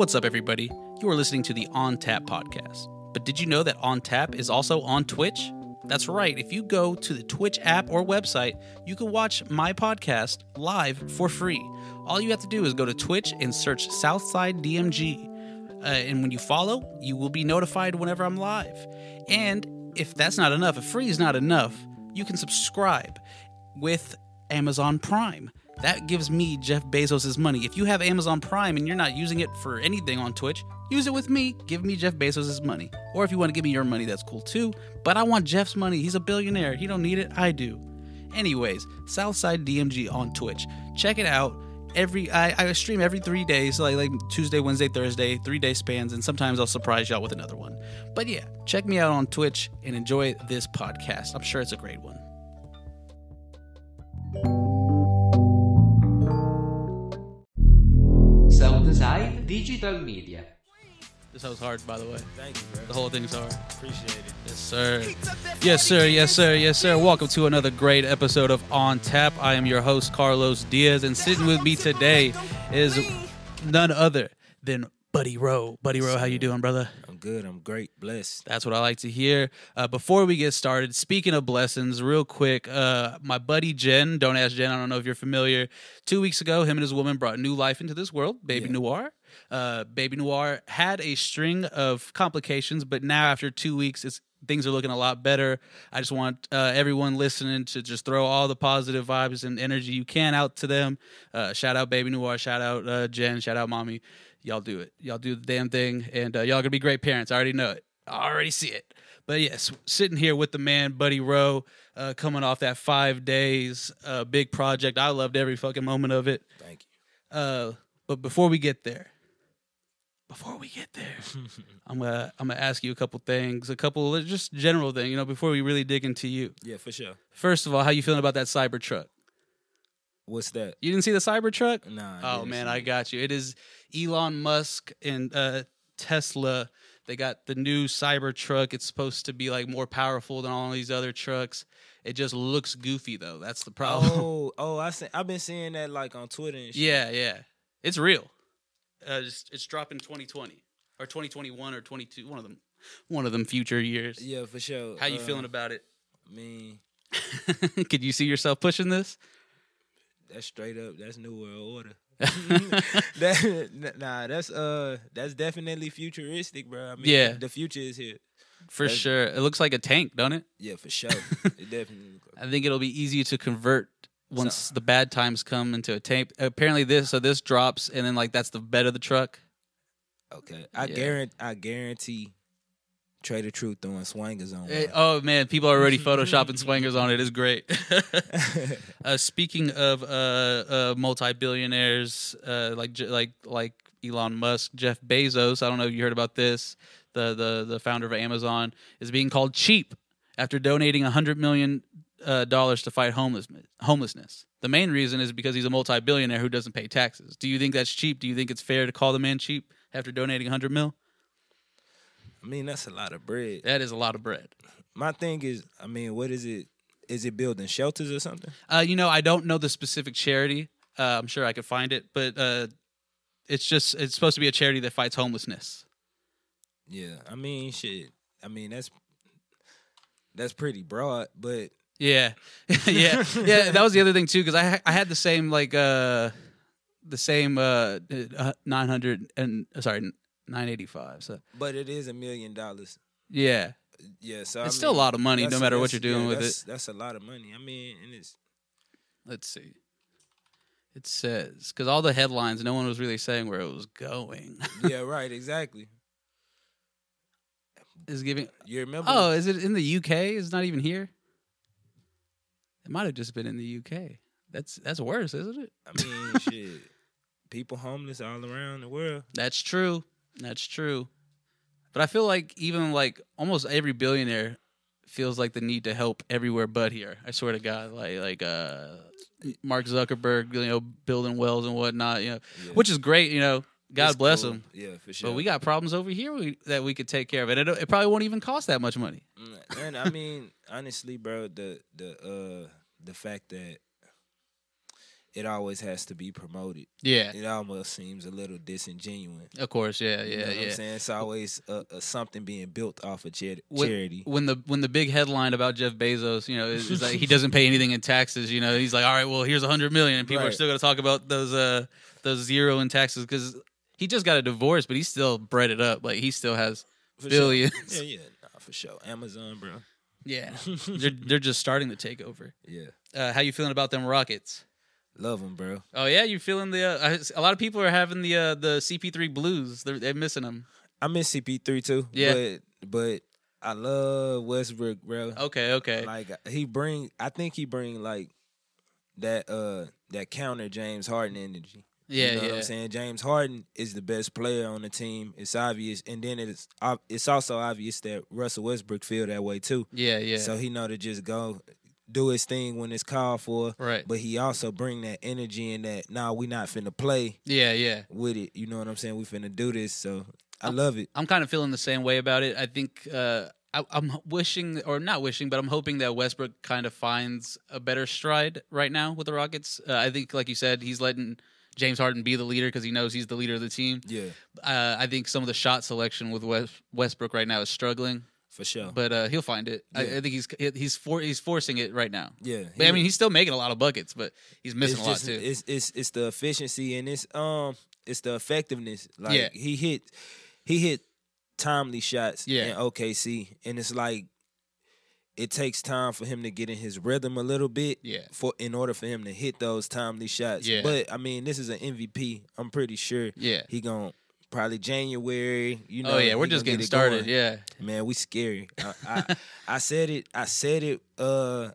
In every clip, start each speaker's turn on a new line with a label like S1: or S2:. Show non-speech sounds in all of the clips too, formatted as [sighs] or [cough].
S1: What's up, everybody? You are listening to the On Tap podcast. But did you know that On Tap is also on Twitch? That's right. If you go to the Twitch app or website, you can watch my podcast live for free. All you have to do is go to Twitch and search Southside DMG. Uh, and when you follow, you will be notified whenever I'm live. And if that's not enough, if free is not enough, you can subscribe with Amazon Prime. That gives me Jeff Bezos' money. If you have Amazon Prime and you're not using it for anything on Twitch, use it with me. Give me Jeff Bezos' money. Or if you want to give me your money, that's cool too. But I want Jeff's money. He's a billionaire. He don't need it. I do. Anyways, Southside DMG on Twitch. Check it out. Every I, I stream every three days, like like Tuesday, Wednesday, Thursday, three day spans, and sometimes I'll surprise y'all with another one. But yeah, check me out on Twitch and enjoy this podcast. I'm sure it's a great one.
S2: Southside Digital Media.
S1: This was hard, by the way.
S3: Thank you, bro.
S1: The whole thing's hard.
S3: Appreciate it.
S1: Yes, sir. Yes, sir. Yes, sir. Yes, sir. Welcome to another great episode of On Tap. I am your host, Carlos Diaz, and sitting with me today is none other than Buddy Rowe. Buddy Rowe, how you doing, brother?
S3: I'm good. I'm great. Blessed.
S1: That's what I like to hear. Uh, before we get started, speaking of blessings, real quick, uh, my buddy Jen, don't ask Jen, I don't know if you're familiar. Two weeks ago, him and his woman brought new life into this world, Baby
S3: Yeah.
S1: Noir. Uh, Baby Noir had a string of complications, but now after two weeks, it's things are looking a lot better. I just want uh, everyone listening to just throw all the positive vibes and energy you can out to them. Uh, shout out Baby Noir, shout out uh, Jen, shout out Mommy. Y'all do it. Y'all do the damn thing, and uh, y'all gonna be great parents. I already know it. I already see it. But yes, sitting here with the man, Buddy Rowe, uh, coming off that five days, uh, big project. I loved every fucking moment of it.
S3: Thank you.
S1: Uh, but before we get there, before we get there, [laughs] I'm gonna I'm gonna ask you a couple things, a couple just general things, you know, before we really dig into you.
S3: Yeah, for sure.
S1: First of all, how you feeling about that cyber truck?
S3: What's that?
S1: You didn't see the cyber truck?
S3: Nah. I
S1: Oh man, I got you. It is Elon Musk and uh, Tesla. They got the new cyber truck. It's supposed to be like more powerful than all these other trucks. It just looks goofy though. That's the problem. [laughs]
S3: Oh, oh, I see, I've been seeing that like on Twitter and shit.
S1: yeah, yeah. It's real. Uh, it's, it's dropping 2020 or 2021 or 22. One of them. One of them future years.
S3: Yeah, for sure.
S1: How you
S3: Uh,
S1: feeling about it?
S3: I mean, [laughs]
S1: Could you see yourself pushing this?
S3: that's straight up. That's new world order. [laughs] that, nah, that's uh, that's definitely futuristic, bro. I mean,
S1: Yeah.
S3: the future is here.
S1: For
S3: That's-
S1: sure. It looks like a tank, don't it?
S3: Yeah, for sure. [laughs] it definitely.
S1: I think it'll be easy to convert once the bad times come into a tank. Apparently, this so this drops, and then like that's the bed of the truck.
S3: Okay, I
S1: Yeah.
S3: guarantee. I guarantee. Trae tha Truth throwing swangers on.
S1: Oh man, people are already photoshopping [laughs] swangers on it. It's great. [laughs] [laughs] uh, speaking of uh, uh, multi-billionaires uh, like like like Elon Musk, Jeff Bezos. I don't know if you heard about this. The the the founder of Amazon is being called cheap after donating hundred million uh, dollars to fight homelessness. Homelessness. The main reason is because he's a multi-billionaire who doesn't pay taxes. Do you think that's cheap? Do you think it's fair to call the man cheap after donating hundred mil?
S3: I mean, that's a lot of bread.
S1: That is a lot of bread.
S3: My thing is, I mean, what is it? Is it building shelters or something?
S1: Uh, you know, I don't know the specific charity. Uh, I'm sure I could find it, but uh, it's just it's supposed to be a charity that fights homelessness.
S3: Yeah, I mean, shit. I mean, that's that's pretty broad, but
S1: Yeah, [laughs] yeah, yeah. That was the other thing too, because I I had the same like uh the same uh nine hundred and uh, sorry nine eighty five. So
S3: but it is a million dollars.
S1: yeah,
S3: Yeah, so I
S1: it's still a lot of money, no matter what you're doing
S3: yeah,
S1: with it.
S3: That's a lot of money. I mean, and it's
S1: Let's see. It says because all the headlines, no one was really saying where it was going. [laughs]
S3: yeah, right, exactly.
S1: is giving
S3: You remember?
S1: Oh, is it in the UK? It's not even here. It might have just been in the UK. That's that's worse, isn't it?
S3: I mean, shit. [laughs] People homeless all around the world.
S1: That's true. That's true. But I feel like even like almost every billionaire feels like the need to help everywhere but here. I swear to God, like like uh, Mark Zuckerberg, you know, building wells and whatnot, you know,
S3: Yeah.
S1: which is great. You know, God
S3: It's
S1: bless
S3: cool.
S1: him.
S3: Yeah, for sure.
S1: But we got problems over here we, that we could take care of, and it, it probably won't even cost that much money.
S3: Mm, And I mean, honestly, bro, the the uh the fact that it always has to be promoted.
S1: Yeah,
S3: It almost seems a little disingenuous.
S1: of course. Yeah,
S3: You
S1: yeah,
S3: know what
S1: yeah.
S3: I'm saying? It's always uh, uh, something being built off of char-
S1: When-
S3: charity.
S1: When the when the big headline about Jeff Bezos, you know, is, is like he [laughs] doesn't pay anything in taxes. You know, he's like, all right, well, here's a hundred million, and people are still going to talk about those uh those zero in taxes because he just got a divorce, but he still bred it up. Like he still has
S3: For
S1: billions.
S3: Sure. Yeah, yeah, nah, for sure. Amazon, bro.
S1: Yeah, [laughs] they're they're just starting to take over.
S3: Yeah,
S1: Uh, how you feeling about them Rockets?
S3: Love them, bro.
S1: Oh yeah, you feeling the? Uh, a lot of people are having the uh, the CP3 blues. They're, they're missing them.
S3: I miss CP3 too.
S1: Yeah.
S3: but but I love Westbrook, bro.
S1: Okay, okay.
S3: Like he bring, I think he bring like that uh that counter James Harden energy.
S1: yeah,
S3: you know
S1: yeah.
S3: what I'm saying. James Harden is the best player on the team. It's obvious, and then it's it's also obvious that Russell Westbrook feel that way too.
S1: Yeah, yeah.
S3: So he know to just go do his thing when it's called for.
S1: right.
S3: But he also bring that energy and that. Nah, we not finna play
S1: Yeah, yeah.
S3: with it. You know what I'm saying? We finna do this. So I love it.
S1: I'm kind of feeling the same way about it. I think uh, I, I'm wishing, or not wishing, but I'm hoping that Westbrook kind of finds a better stride right now with the Rockets. Uh, I think, like you said, he's letting James Harden be the leader because he knows he's the leader of the team.
S3: Yeah,
S1: Uh, I think some of the shot selection with West, Westbrook right now is struggling,
S3: for sure.
S1: but uh, he'll find it. I,
S3: Yeah.
S1: I think he's he's for, he's forcing it right now.
S3: yeah,
S1: But I mean, he's still making a lot of buckets, but he's missing
S3: it's
S1: a lot
S3: just,
S1: too.
S3: It's it's it's the efficiency and it's um it's the effectiveness. Like
S1: Yeah.
S3: he hit he hit timely shots
S1: Yeah.
S3: in OKC, and it's like it takes time for him to get in his rhythm a little bit.
S1: Yeah.
S3: For in order for him to hit those timely shots.
S1: Yeah.
S3: But I mean, this is an MVP. I'm pretty sure
S1: yeah.
S3: he gon' probably January. You know.
S1: oh yeah, we're just getting
S3: get
S1: started.
S3: going.
S1: Yeah.
S3: Man, we scary. I, I [laughs] I said it. I said it. Uh,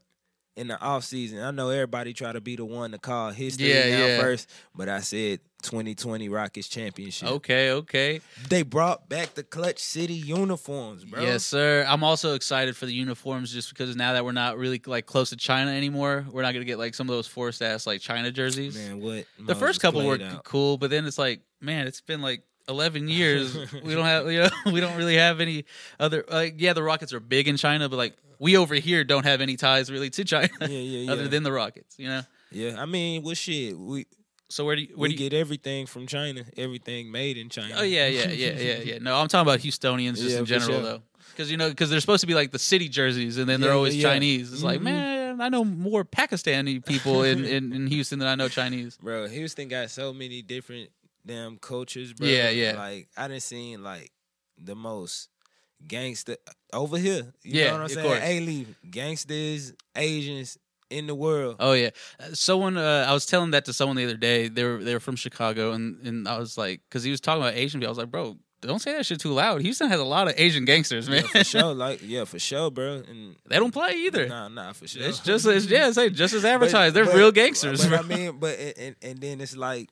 S3: in the off season, I know everybody try to be the one to call history
S1: Yeah,
S3: now
S1: yeah.
S3: first, but I said 2020 Rockets championship.
S1: Okay. Okay.
S3: They brought back the Clutch City uniforms, bro.
S1: Yes, sir. I'm also excited for the uniforms just because now that we're not really like close to China anymore, we're not gonna get like some of those forced ass like China jerseys.
S3: man. What
S1: the first couple were
S3: out.
S1: cool, but then it's like, man, it's been like 11 [laughs] years. we don't have, you know, [laughs] we don't really have any other. Like, yeah, the Rockets are big in China, but like we over here don't have any ties really to China
S3: Yeah, yeah, [laughs] yeah.
S1: other than the Rockets. You know.
S3: yeah, I mean, well, shit, we
S1: So where do you, where
S3: we
S1: do you,
S3: get everything from China, everything made in China.
S1: Oh yeah, yeah, yeah, yeah, yeah. No, I'm talking about Houstonians just
S3: Yeah,
S1: in general
S3: sure.
S1: though, because you know, because they're supposed to be like the city jerseys, and then they're
S3: Yeah,
S1: always
S3: yeah, yeah.
S1: Chinese. It's like,
S3: Mhm.
S1: man, I know more Pakistani people in, in in Houston than I know Chinese.
S3: bro. Houston got so many different damn cultures, bro.
S1: Yeah, yeah.
S3: Like I didn't seen like the most gangster over here. You
S1: Yeah,
S3: know what I'm saying?
S1: course.
S3: Alief, gangsters, Asians in the world.
S1: Oh yeah, Uh, someone uh, I was telling that to someone the other day. They were they were from Chicago, and and I was like, because he was talking about Asian people. I was like, bro, don't say that shit too loud. Houston has a lot of Asian gangsters, man.
S3: Yeah, for sure. [laughs] Like yeah, for sure, bro. And
S1: they don't play either.
S3: Nah, nah, for sure.
S1: It's just it's, yeah, it's like just as [laughs]
S3: But-
S1: advertised. They're
S3: but-
S1: real gangsters.
S3: But. I mean, but and, and then it's like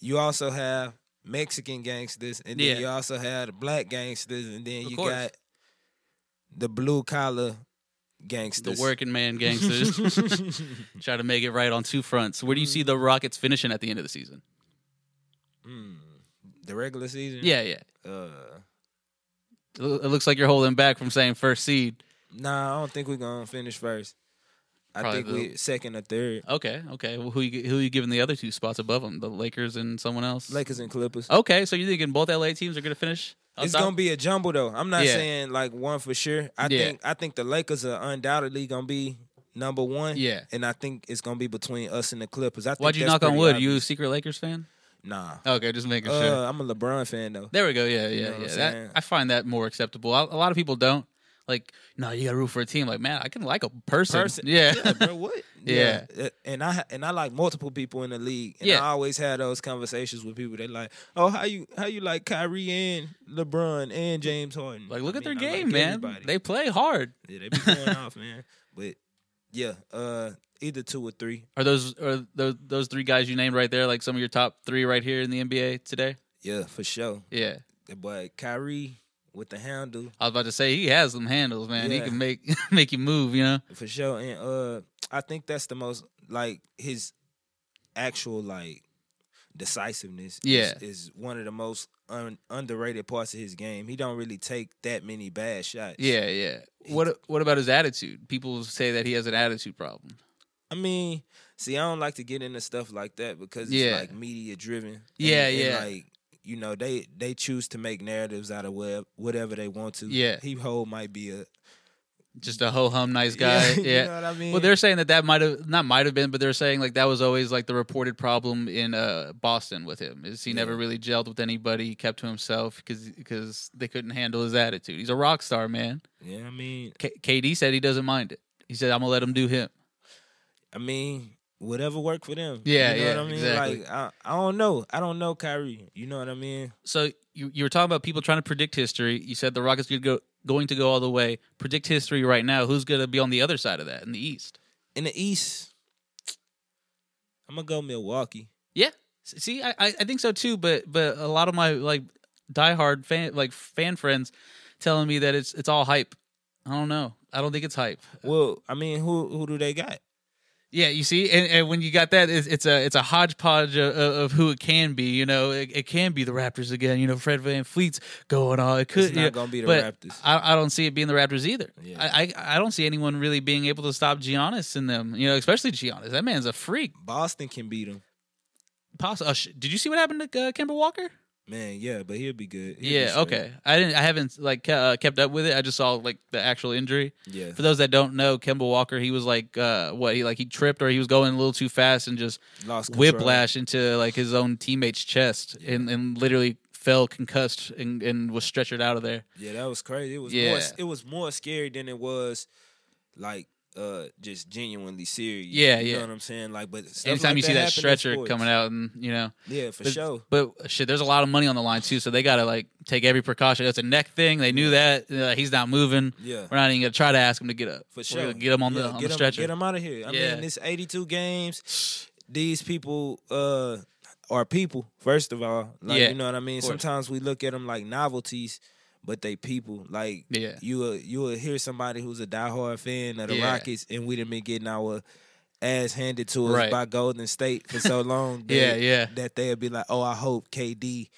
S3: you also have Mexican gangsters, and then
S1: Yeah.
S3: you also have the black gangsters, and then
S1: Of
S3: you
S1: course.
S3: got the blue collar gangsters, the
S1: working man [laughs] gangsters [laughs] try to make it right on two fronts. Where do you see the Rockets finishing at the end of the season?
S3: Mm, the regular season.
S1: Yeah, yeah.
S3: Uh,
S1: It it looks like you're holding back from saying first seed.
S3: nah, I don't think we're gonna finish first. I think we second or third.
S1: Okay, okay. Well, who you, who you giving the other two spots above them? The Lakers and someone else.
S3: Lakers and Clippers.
S1: Okay, so you're thinking both LA teams are going to finish?
S3: It's
S1: top?
S3: gonna be a jumble though. I'm not
S1: Yeah.
S3: saying like one for sure. I
S1: Yeah.
S3: think I think the Lakers are undoubtedly gonna be number one.
S1: Yeah.
S3: And I think it's gonna be between us and the Clippers. I think
S1: Why'd you knock on wood? You a secret Lakers fan?
S3: Nah.
S1: Okay, just making
S3: Uh,
S1: sure.
S3: I'm a LeBron fan though.
S1: There we go. Yeah,
S3: you
S1: yeah,
S3: know what
S1: yeah. That- I find that more acceptable. A a lot of people don't. Like, no, you got to root for a team. Like, man, I can like a person.
S3: Person. [laughs]
S1: Yeah.
S3: Yeah, bro. What? [laughs]
S1: Yeah.
S3: Uh, And I and I like multiple people in the league. And
S1: Yeah.
S3: I always had those conversations with people. They like, oh, how you how you like Kyrie and LeBron and James Harden?
S1: like, look
S3: I
S1: at their
S3: mean, like
S1: game, man.
S3: everybody.
S1: They play hard.
S3: yeah, they be going [laughs] off, man. But yeah, uh, either two or three.
S1: Are those are those, those three guys you named right there like some of your top three right here in the NBA today?
S3: Yeah, for sure.
S1: Yeah.
S3: but Kyrie with the handle
S1: I was about to say he has some handles, man. He can make [laughs] make you move, you know.
S3: for sure. And uh, I think that's the most like his actual like decisiveness.
S1: Yeah.
S3: is, is one of the most un- underrated parts of his game. He don't really take that many bad shots.
S1: Yeah, yeah. What what about his attitude? People say that he has an attitude problem.
S3: I mean, see, I don't like to get into stuff like that because it's
S1: Yeah.
S3: like media driven.
S1: Yeah, yeah.
S3: Like you know, they they choose to make narratives out of whatever, whatever they want to.
S1: Yeah.
S3: he Ho might be a
S1: Just a ho hum nice guy. [laughs]
S3: you
S1: Yeah.
S3: know what I mean.
S1: Well, they're saying that that might have not might have been, but they're saying like that was always like the reported problem in uh, Boston with him is he never really gelled with anybody, he kept to himself because because they couldn't handle his attitude. He's a rock star, man.
S3: yeah, I mean,
S1: K- KD said he doesn't mind it. He said I'm gonna let him do him.
S3: I mean, whatever worked for them.
S1: Yeah,
S3: you know
S1: yeah,
S3: what I mean.
S1: exactly.
S3: Like I, I don't know. I don't know Kyrie. You know what I mean?
S1: So you you were talking about people trying to predict history. You said the Rockets could go going to go all the way. Predict history right now. Who's gonna be on the other side of that in the East?
S3: In the East, I'm gonna go Milwaukee.
S1: Yeah. See, I, I I think so too, but but a lot of my like diehard fan like fan friends telling me that it's it's all hype. I don't know. I don't think it's hype.
S3: Well, I mean, who who do they got?
S1: Yeah, you see, and, and when you got that, it's, it's a it's a hodgepodge of, of of who it can be. You know, it, it can be the Raptors again. You know, Fred VanVleet's going on. It could.
S3: It's not gonna be the Raptors.
S1: I, I don't see it being the Raptors either.
S3: Yeah.
S1: I, I I don't see anyone really being able to stop Giannis in them. You know, especially Giannis. That man's a freak.
S3: Boston can beat them.
S1: Poss- uh, sh- did you see what happened to uh, Kemba Walker?
S3: Man, yeah, but he'll be good. He'll
S1: Yeah,
S3: straight.
S1: okay. I didn't. I haven't like uh, kept up with it. I just saw like the actual injury.
S3: Yeah,
S1: For those that don't know, Kemba Walker, he was like, uh, what? He like he tripped or he was going a little too fast and just
S3: lost control.
S1: whiplash into like his own teammate's chest and, and literally fell concussed and, and was stretchered out of there.
S3: Yeah, that was crazy. It was
S1: Yeah.
S3: more. It was more scary than it was, like, uh, just genuinely serious.
S1: Yeah,
S3: you
S1: yeah.
S3: know what I'm saying. Like, but
S1: Anytime
S3: like
S1: you see that stretcher coming out and you know,
S3: yeah, for
S1: but,
S3: sure.
S1: But shit, there's a lot of money on the line too, so they gotta like take every precaution. That's a neck thing. They knew that uh, he's not moving.
S3: Yeah,
S1: We're not even gonna try to ask him to get up.
S3: for sure.
S1: get him on the on the
S3: him-
S1: stretcher.
S3: Get him out of here. I
S1: Yeah.
S3: mean, it's 82 games. These people uh are people. First of all, like
S1: Yeah,
S3: you know what I mean. Sometimes we look at them like novelties, but they people. Like
S1: Yeah.
S3: you will you will hear somebody who's a diehard fan of the
S1: Yeah.
S3: Rockets, and we done been getting our ass handed to us
S1: Right.
S3: by Golden State for so [laughs] long. that,
S1: Yeah, yeah.
S3: That they'll be like, oh, I hope KD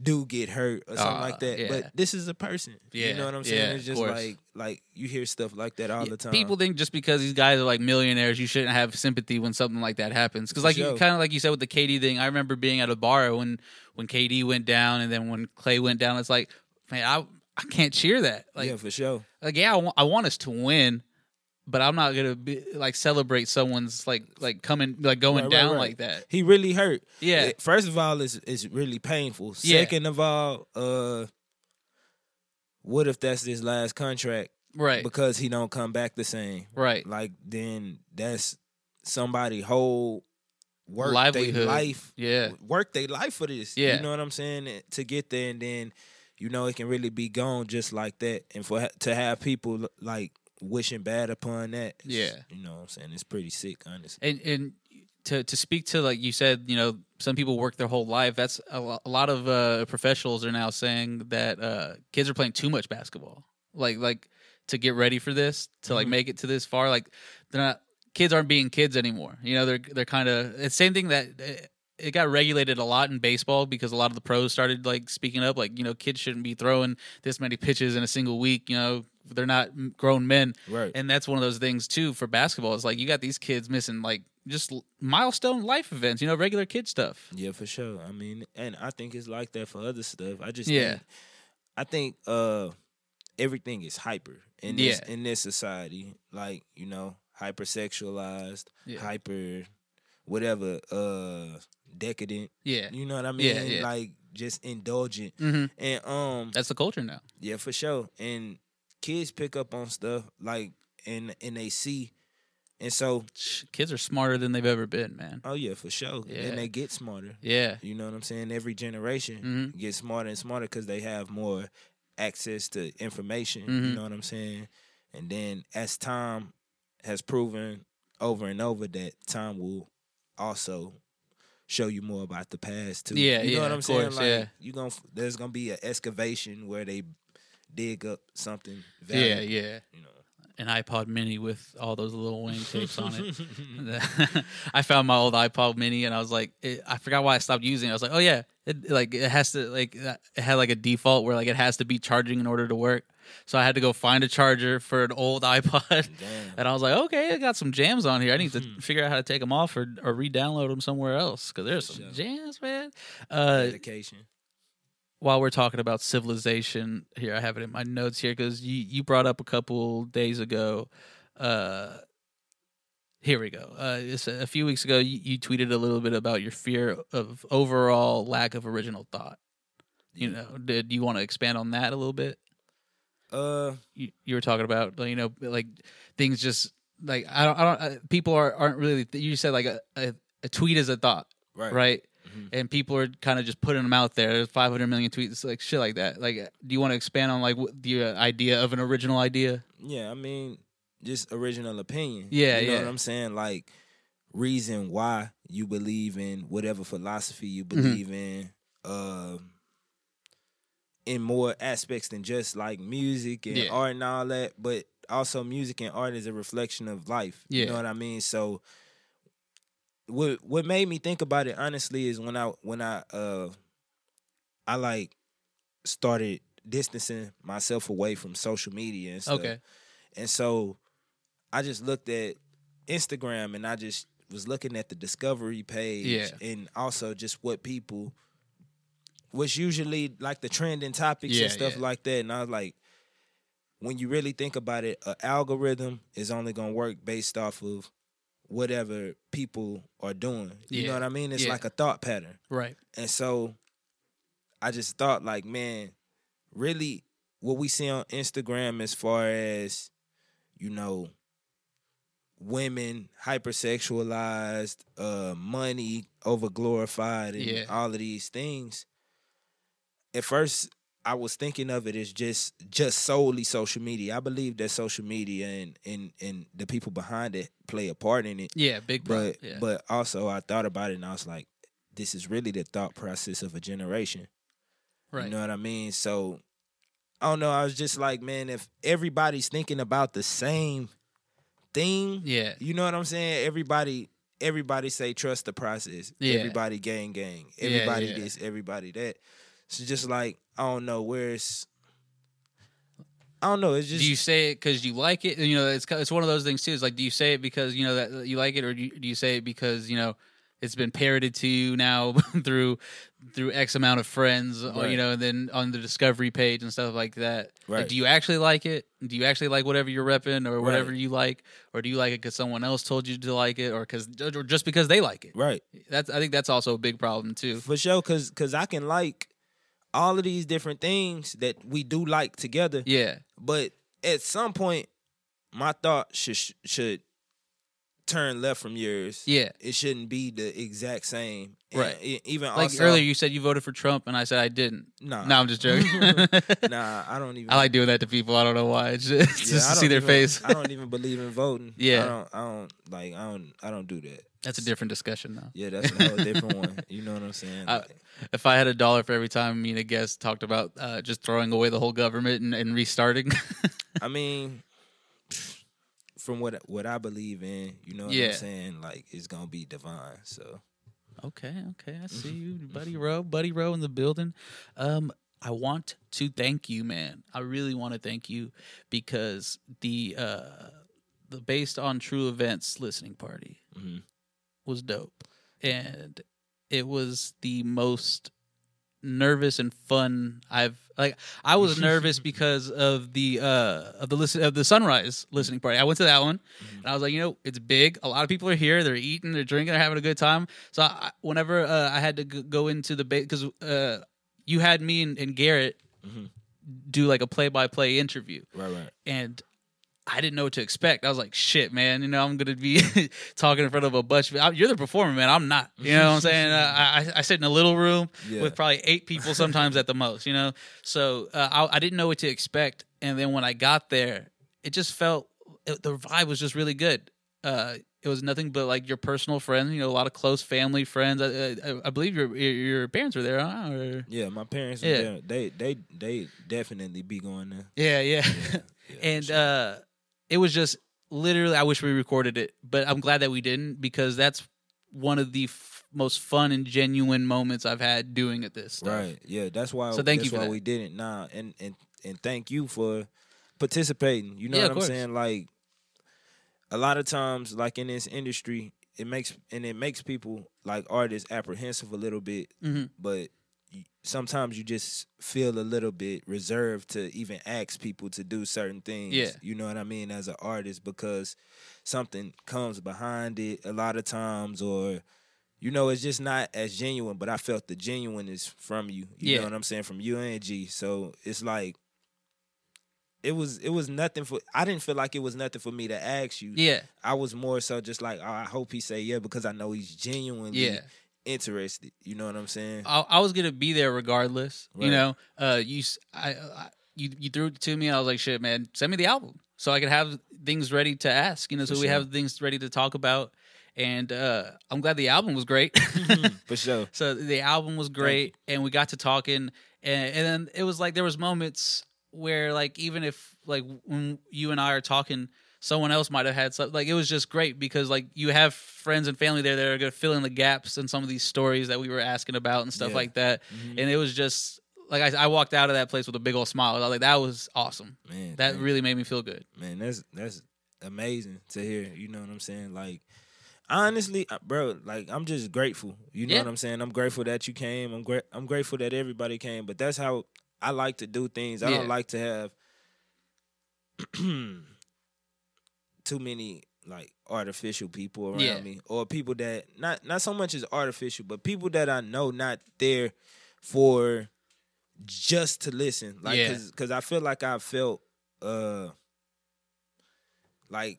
S3: do get hurt or something
S1: Uh,
S3: like that.
S1: yeah.
S3: But this is a person.
S1: Yeah,
S3: you know what I'm
S1: yeah,
S3: saying? it's just like like you hear stuff like that all
S1: Yeah,
S3: the time.
S1: People think just because these guys are like millionaires, you shouldn't have sympathy when something like that happens. Because like you
S3: sure.
S1: kind of like you said with the KD thing, I remember being at a bar when when KD went down, and then when Clay went down, it's like, man, I I can't cheer that. Like,
S3: yeah, for sure.
S1: like yeah, I want, I want us to win, but I'm not gonna be like celebrate someone's like like coming like going
S3: Right, right,
S1: down
S3: right.
S1: like that.
S3: He really hurt.
S1: Yeah,
S3: It- First of all, it's it's really painful.
S1: Yeah.
S3: Second of all, uh, what if that's his last contract
S1: right,
S3: because he don't come back the same?
S1: right.
S3: Like then that's somebody whole work their
S1: Livelihood.
S3: life,
S1: Yeah,
S3: work their life for this.
S1: Yeah.
S3: you know what I'm saying? To get there and then you know it can really be gone just like that. And for to have people like wishing bad upon that,
S1: Yeah.
S3: you know what I'm saying? It's pretty sick, honestly.
S1: and and to to speak to like you said, you know, some people work their whole life. That's a, lo- a lot of uh, professionals are now saying that uh, kids are playing too much basketball. Like like to get ready for this, to like
S3: Mhm.
S1: make it to this far. Like they're not kids aren't being kids anymore. You know, they're they're kind of it's same thing that. It got regulated a lot in baseball because a lot of the pros started like speaking up, like you know, kids shouldn't be throwing this many pitches in a single week. You know, they're not grown men
S3: Right.
S1: and that's one of those things too for basketball. It's like you got these kids missing like just milestone life events, you know, regular kid stuff.
S3: Yeah, for sure. I mean, and I think it's like that for other stuff. I just
S1: Yeah.
S3: think, I think uh everything is hyper in this
S1: Yeah.
S3: in this society. Like, you know, hypersexualized,
S1: Yeah.
S3: hyper whatever, uh decadent.
S1: Yeah,
S3: You know what I mean?
S1: Yeah, yeah.
S3: Like just indulgent.
S1: hmm
S3: And um
S1: that's the culture now.
S3: yeah, for sure. And kids pick up on stuff like and and they see and so
S1: Kids are smarter than they've ever been, man.
S3: oh yeah, for sure.
S1: Yeah.
S3: And they get smarter.
S1: Yeah,
S3: You know what I'm saying? Every generation
S1: Mhm.
S3: gets smarter and smarter because they have more access to information. You
S1: Mhm.
S3: know what I'm saying? And then as time has proven over and over that time will also show you more about the past too.
S1: Yeah,
S3: you know
S1: yeah,
S3: what I'm
S1: of
S3: saying?
S1: course,
S3: like
S1: yeah.
S3: you going to there's gonna be an excavation where they dig up something
S1: yeah,
S3: valuable.
S1: yeah.
S3: You know.
S1: An iPod Mini with all those little Wayne tapes on it. [laughs] [laughs] I found my old iPod Mini and I was like, it, I forgot why I stopped using it. I was like, oh yeah, it like it has to like uh, it had like a default where like it has to be charging in order to work. So I had to go find a charger for an old [laughs] iPod. And I was like, okay, I got some jams on here. I need to
S3: Mhm.
S1: figure out how to take them off or, or re-download them somewhere else because there's some
S3: Sure.
S1: jams, man. Uh,
S3: Dedication.
S1: while we're talking about civilization, here I have it in my notes here because you you brought up a couple days ago. Uh, here we go. Uh, it's a, a few weeks ago, you, you tweeted a little bit about your fear of overall lack of original thought. You know, did you want to expand on that a little bit?
S3: Uh,
S1: you, you were talking about you know like things just like I don't I don't uh, people are aren't really you said like a, a, a tweet is a thought
S3: right.
S1: right,
S3: Mhm.
S1: and people are kind of just putting them out there there's 500 million tweets like shit like that like do you want to expand on like what the uh, idea of an original idea
S3: Yeah, I mean, just original opinion.
S1: Yeah,
S3: you know
S1: yeah.
S3: what I'm saying. Like reason why you believe in whatever philosophy you
S1: Mm-hmm.
S3: believe in. Um, in more aspects than just like music and
S1: Yeah.
S3: art and all that, but also music and art is a reflection of life. You
S1: Yeah.
S3: know what I mean? So what what made me think about it honestly is when I when I uh I like started distancing myself away from social media and stuff.
S1: okay
S3: And so I just looked at Instagram and I just was looking at the discovery page
S1: Yeah.
S3: and also just what people was usually like the trending topics
S1: Yeah,
S3: and stuff
S1: yeah.
S3: like that. And I was like, when you really think about it, an algorithm is only gonna work based off of whatever people are doing. You
S1: Yeah,
S3: know what I mean? It's like a thought pattern.
S1: right
S3: And so I just thought like, man, really what we see on Instagram as far as, you know, women hypersexualized, uh, money over glorified and
S1: Yeah.
S3: all of these things. At first I was thinking of it as just just solely social media. I believe that social media and and and the people behind it play a part in it.
S1: yeah big pro
S3: But
S1: yeah
S3: but also I thought about it and I was like, this is really the thought process of a generation.
S1: right
S3: You know what I mean? So I don't know. I was just like, man, if everybody's thinking about the same thing,
S1: yeah
S3: you know what I'm saying? Everybody everybody say trust the process.
S1: Yeah.
S3: Everybody gang gang.
S1: Yeah,
S3: Everybody
S1: yeah.
S3: this, everybody that. So just like I don't know where it's I don't know. It's just
S1: do you say it because you like it? You know, it's it's one of those things too. It's like, do you say it because you know that you like it, or do you, do you say it because you know it's been parroted to you now [laughs] through through X amount of friends, or, you know, and then on the discovery page and stuff like that? Like,
S3: Right.
S1: do you actually like it? Do you actually like whatever you're repping or whatever
S3: Right.
S1: you like, or do you like it because someone else told you to like it, or because or just because they like it?
S3: right.
S1: That's I think that's also a big problem too.
S3: For sure, cause cause I can like all of these different things that we do like together.
S1: Yeah,
S3: But at some point, my thought should should turn left from yours.
S1: yeah.
S3: It shouldn't be the exact same.
S1: Right.
S3: e- even
S1: Like
S3: also,
S1: earlier, you said you voted for Trump, and I said I didn't.
S3: Nah.
S1: No, I'm just joking. [laughs]
S3: nah, I [laughs] don't even.
S1: I like doing that to people. I don't know why. It's [laughs] just,
S3: yeah,
S1: just to see their
S3: even-
S1: face.
S3: I don't even believe in voting.
S1: Yeah.
S3: I don't. I don't like. I don't. I don't do that.
S1: That's a different discussion, though.
S3: Yeah, that's a whole [laughs] different one. You know what I'm saying?
S1: I- If I had a dollar for every time me and a guest talked about uh, just throwing away the whole government and, and restarting,
S3: I mean, from what what I believe in, you know what
S1: Yeah.
S3: I'm saying? Like it's gonna be divine. So
S1: okay, okay, I see you, [laughs] Buddy Rowe, Buddy Rowe in the building. Um, I want to thank you, man. I really want to thank you because the uh, the based on true events listening party
S3: mhm.
S1: Was dope, and it was the most nervous and fun I've like I was [laughs] nervous because of the uh of the listen of the sunrise listening party. I went to that one and I was like, you know, it's big. A lot of people are here. They're eating, they're drinking, they're having a good time. So I, whenever uh, I had to go into the because uh you had me and, and Garrett
S3: Mhm.
S1: do like a play by play interview
S3: right, right.
S1: and I didn't know what to expect. I was like, shit, man. You know, I'm gonna be [laughs] talking in front of a bunch. Of, you're the performer, man. I'm not. You know what I'm saying? Uh, I, I sit in a little room
S3: Yeah.
S1: with probably eight people, sometimes at the most. You know, so uh, I, I didn't know what to expect. And then when I got there, it just felt it, the vibe was just really good. Uh, it was nothing but like your personal friends. You know, a lot of close family friends. I, I, I believe your your your parents were there, huh? Or,
S3: Yeah, my parents.
S1: Yeah.
S3: Yeah. They they they definitely be going there.
S1: yeah, yeah.
S3: Yeah, yeah, [laughs]
S1: and
S3: sure.
S1: uh it was just literally i wish we recorded it but i'm glad that we didn't because that's one of the f- most fun and genuine moments i've had doing at this stuff.
S3: right, yeah, that's why.
S1: So thank you for
S3: why
S1: that.
S3: we didn't. Nah, and and and thank you for participating. You know
S1: Yeah,
S3: what I'm
S1: course.
S3: saying? Like a lot of times, like in this industry, it makes and it makes people like artists apprehensive a little bit,
S1: hmm
S3: but sometimes you just feel a little bit reserved to even ask people to do certain things.
S1: Yeah.
S3: You know what I mean? As an artist, because something comes behind it a lot of times, or you know, it's just not as genuine. But I felt the genuineness from you. You
S1: Yeah.
S3: know what I'm saying? From you and G. So it's like it was it was nothing for I didn't feel like it was nothing for me to ask you.
S1: Yeah,
S3: I was more so just like, oh, I hope he say yeah because I know he's genuinely
S1: yeah.
S3: Interested. You know what I'm saying?
S1: I, I was gonna be there regardless. You know, uh, you I, I you you threw it to me, and I was like, shit, man, send me the album so I could have things ready to ask. You know, so
S3: For
S1: we have things ready to talk about. And uh, I'm glad the album was great. [laughs]
S3: for [laughs] sure.
S1: So the album was great, and we got to talking, and, and then it was like there was moments where like even if like when you and I are talking, someone else might have had something. Like it was just great because like you have friends and family there that are gonna fill in the gaps in some of these stories that we were asking about and stuff
S3: Yeah.
S1: like that,
S3: Mhm.
S1: and it was just like I, I walked out of that place with a big old smile. I was like, that was awesome.
S3: Man,
S1: That
S3: thank-
S1: really made me feel good.
S3: man, that's that's amazing to hear. You know what I'm saying? Like honestly, uh, bro, like I'm just grateful. You know
S1: Yeah.
S3: what I'm saying? I'm grateful that you came. I'm great. I'm grateful that everybody came. But that's how I like to do things. I
S1: Yeah.
S3: don't like to have [clears throat] too many like artificial people around
S1: Yeah.
S3: me or people that not not so much as artificial, but people that I know not there for just to listen. Like
S1: Yeah.
S3: cause, cause I feel like I felt uh like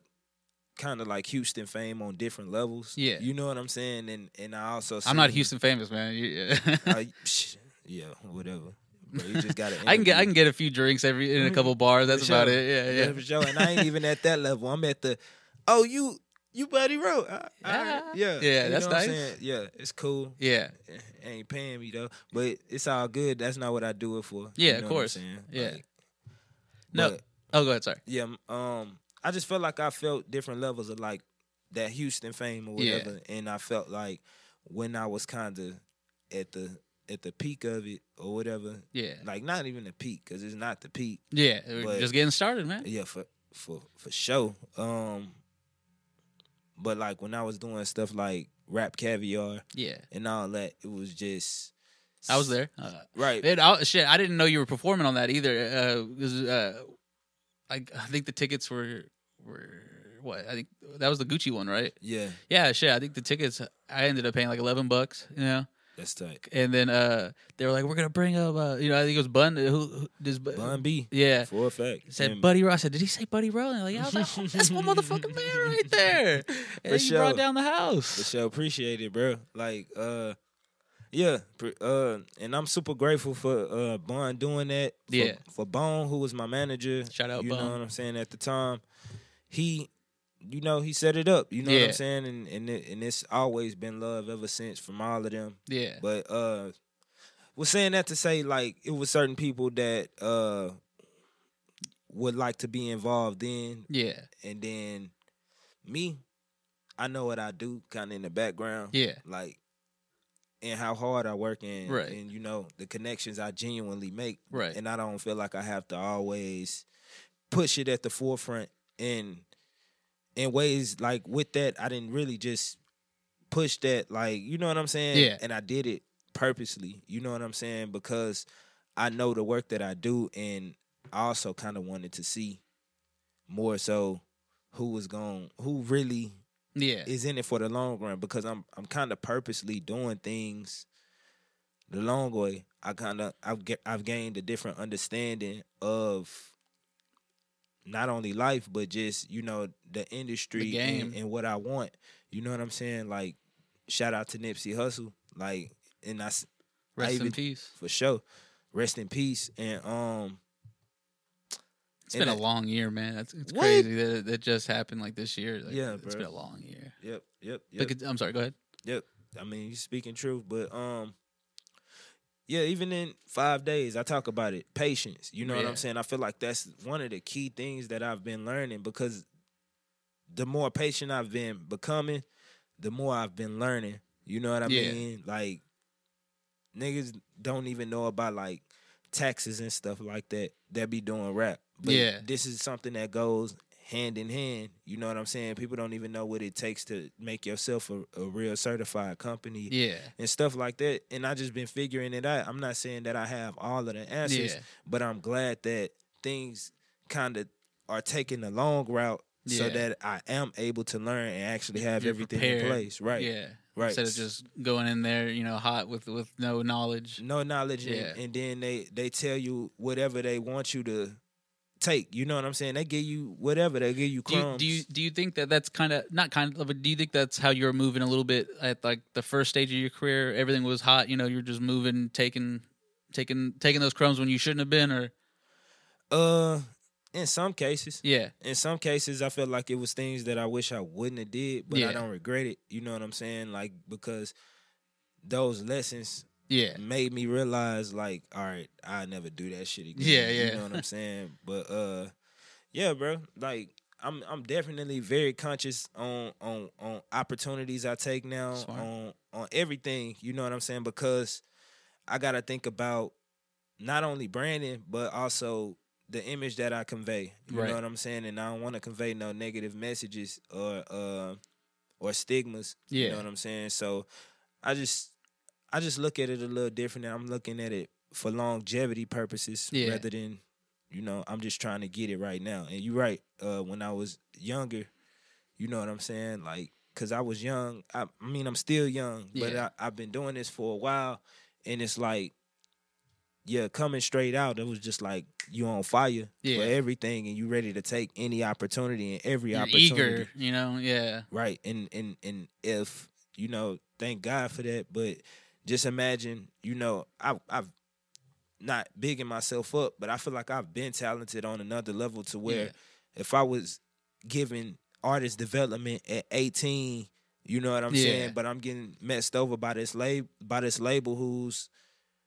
S3: kind of like Houston fame on different levels.
S1: Yeah.
S3: You know what I'm saying? And and I also
S1: I'm not Houston famous, man. You-
S3: uh, psh, yeah, whatever. But you just gotta [laughs]
S1: I can get I can get a few drinks every in a couple bars. That's
S3: For
S1: about
S3: sure.
S1: it. Yeah, yeah.
S3: for sure. And I ain't even at that level. I'm at the oh you you Buddy Rowe. I, I,
S1: Yeah.
S3: yeah.
S1: Yeah,
S3: You
S1: that's
S3: know what I'm
S1: nice.
S3: saying? Yeah, it's cool.
S1: Yeah.
S3: Eh, Ain't paying me though. But it's all good. That's not what I do it for.
S1: Yeah,
S3: You
S1: of
S3: know what I'm
S1: course. Yeah.
S3: Like,
S1: No.
S3: but,
S1: Oh, go ahead. Sorry.
S3: yeah, um, I just felt like I felt different levels of like that Houston fame or
S1: Yeah.
S3: whatever, and I felt like when I was kind of at the at the peak of it or whatever,
S1: Yeah.
S3: like not even the peak because it's not the peak.
S1: Yeah.
S3: But-
S1: just getting started, man.
S3: Yeah, for for for sure. Um, but like when I was doing stuff like RapCaviar
S1: Yeah.
S3: and all that, it was just
S1: I was there. Uh,
S3: right.
S1: it, I, shit, I didn't know you were performing on that either. Uh, 'cause, uh, I, I think the tickets were were what? I think that was the Gucci one, right?
S3: yeah,
S1: Yeah, shit. I think the tickets I ended up paying like eleven bucks, you know.
S3: That's tight.
S1: And then uh, they were like, "We're gonna bring up, uh, you know, I think it was Bun. Who, who this
S3: Bun B
S1: Yeah,
S3: for a fact.
S1: said
S3: And-
S1: Buddy. I said, "Did he say Buddy Rowe?" And like. I was like, oh, "That's my motherfucking man right [laughs] there." And he
S3: sure.
S1: brought down the
S3: For
S1: house.
S3: sure, appreciate it, bro. Like, uh, yeah, uh, and I'm super grateful for uh Bond doing that. For,
S1: Yeah.
S3: for Bone, who was my manager.
S1: Shout out
S3: you know what I'm saying at the time. He, you know, he set it up. You know what I'm saying, and and it, and it's always been love ever since from all of them.
S1: Yeah,
S3: But uh, was saying that to say like it was certain people that uh would like to be involved in
S1: yeah,
S3: and then me, I know what I do kind of in the background.
S1: yeah,
S3: Like, and how hard I work and,
S1: Right.
S3: and you know, the connections I genuinely make.
S1: right.
S3: And I don't feel like I have to always push it at the forefront. And in ways like with that, I didn't really just push that, like, you know what I'm saying?
S1: Yeah.
S3: And I did it purposely, you know what I'm saying? Because I know the work that I do and I also kind of wanted to see more so who was going who really
S1: yeah,
S3: is in it for the long run because I'm I'm kind of purposely doing things the long way. I kind of I've I've gained a different understanding of not only life but just you know the industry
S1: game.
S3: and, and what I want. You know what I'm saying? Like shout out to Nipsey Hussle, like and I
S1: Rest in
S3: even-
S1: peace.
S3: for sure. Rest in peace and um
S1: It's been a
S3: I-
S1: long year, man. That's it's
S3: What?
S1: crazy that that just happened like this year. Like,
S3: Yeah,
S1: it's
S3: bro.
S1: been a long year.
S3: yep yep yep.
S1: But I'm sorry. Go ahead.
S3: Yep. I mean, you're speaking truth, but um, yeah. Even in five days, I talk about it. Patience. You know what I'm saying? I feel like that's one of the key things that I've been learning because the more patient I've been becoming, the more I've been learning. You know what I
S1: Yeah.
S3: mean? Like niggas don't even know about like taxes and stuff like that that be doing rap. But
S1: Yeah.
S3: this is something that goes hand in hand. You know what I'm saying? People don't even know what it takes to make yourself a, a real certified company
S1: Yeah.
S3: and stuff like that. And I just been figuring it out. I'm not saying that I have all of the answers,
S1: Yeah.
S3: but I'm glad that things kind of are taking the long route so that I am able to learn and actually have
S1: You're
S3: everything
S1: prepared.
S3: in place. Right.
S1: Yeah.
S3: Right.
S1: Instead of just going in there, you know, hot with with no knowledge.
S3: no knowledge and-
S1: Yeah.
S3: and, then they they tell you whatever they want you to take. You know what I'm saying? They give you whatever. They give you
S1: Do you,
S3: crumbs.
S1: do you do you think that that's kind of not kind of but do you think that's how you're moving a little bit at like the first stage of your career everything was hot you know you're just moving taking taking taking those crumbs when you shouldn't have been or
S3: uh in some cases.
S1: yeah
S3: In some cases I felt like it was things that I wish I wouldn't have did, but
S1: Yeah.
S3: I don't regret it. You know what I'm saying? Like because those lessons
S1: yeah
S3: made me realize like, all right, I never do that shit again.
S1: Yeah, yeah.
S3: You know what I'm saying? But uh yeah, bro. Like I'm I'm definitely very conscious on on on opportunities I take now
S1: Smart.
S3: on on everything, you know what I'm saying? Because I gotta think about not only branding, but also the image that I convey. You
S1: Right.
S3: know what I'm saying? And I don't want to convey no negative messages or uh or stigmas.
S1: yeah.
S3: You know what I'm saying? So I just I just look at it a little different and I'm looking at it for longevity purposes
S1: Yeah.
S3: rather than you know, I'm just trying to get it right now. And you're right. Uh when I was younger, you know what I'm saying? Like cuz I was young. I, I mean, I'm still young, but
S1: Yeah.
S3: I, I've been doing this for a while and it's like yeah, coming straight out, it was just like you on fire
S1: Yeah.
S3: for everything and you ready to take any opportunity and every
S1: you're
S3: opportunity.
S1: eager you know yeah
S3: Right. And and and if, you know, thank God for that, but just imagine, you know, I I've not bigging myself up, but I feel like I've been talented on another level to where
S1: Yeah.
S3: if I was given artist development at 18, you know what I'm
S1: Yeah.
S3: saying, but I'm getting messed over by this lab by this label who's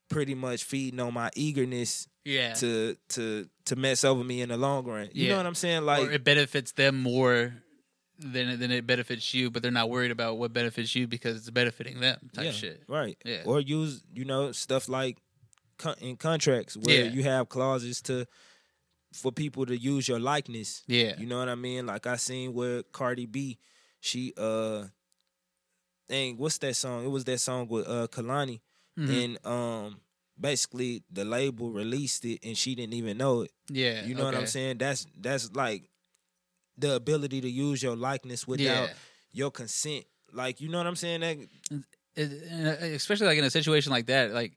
S3: pretty much feeding on my eagerness
S1: yeah
S3: to to to mess over me in the long run. You
S1: Yeah.
S3: know what I'm saying? Like
S1: or it benefits them more than it- than it benefits you but they're not worried about what benefits you because it's benefiting them type
S3: yeah,
S1: shit
S3: Right.
S1: Yeah.
S3: Or use, you know, stuff like con- in contracts where
S1: Yeah.
S3: you have clauses to for people to use your likeness.
S1: yeah
S3: You know what I mean? Like I seen where Cardi B, she uh dang, what's that song? It was that song with uh Kehlani.
S1: Mhm.
S3: And um basically the label released it and she didn't even know it.
S1: yeah
S3: You know what I'm saying? That's that's like the ability to use your likeness without
S1: yeah
S3: your consent. Like you know what I'm saying? That
S1: it, uh, especially like in a situation like that like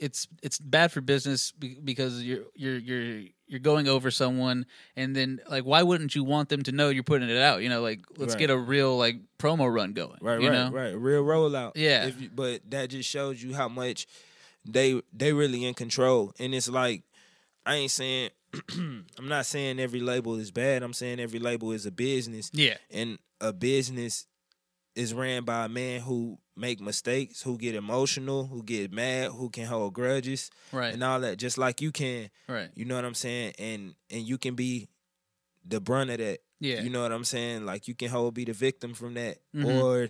S1: it's it's bad for business because you're you're you're you're going over someone and then like why wouldn't you want them to know you're putting it out you know like let's
S3: Right.
S1: get a real like promo run going
S3: Right,
S1: you
S3: right,
S1: know
S3: right. Real rollout.
S1: Yeah.
S3: If you, but that just shows you how much they they really in control. And it's like I ain't saying [clears throat] I'm not saying every label is bad. I'm saying every label is a business.
S1: yeah
S3: And a business is ran by a man who make mistakes, who get emotional, who get mad, who can hold grudges
S1: right
S3: and all that. Just like you can.
S1: right
S3: You know what I'm saying? And and you can be the brunt of that.
S1: yeah
S3: You know what I'm saying? Like you can hold be the victim from that,
S1: Mhm.
S3: or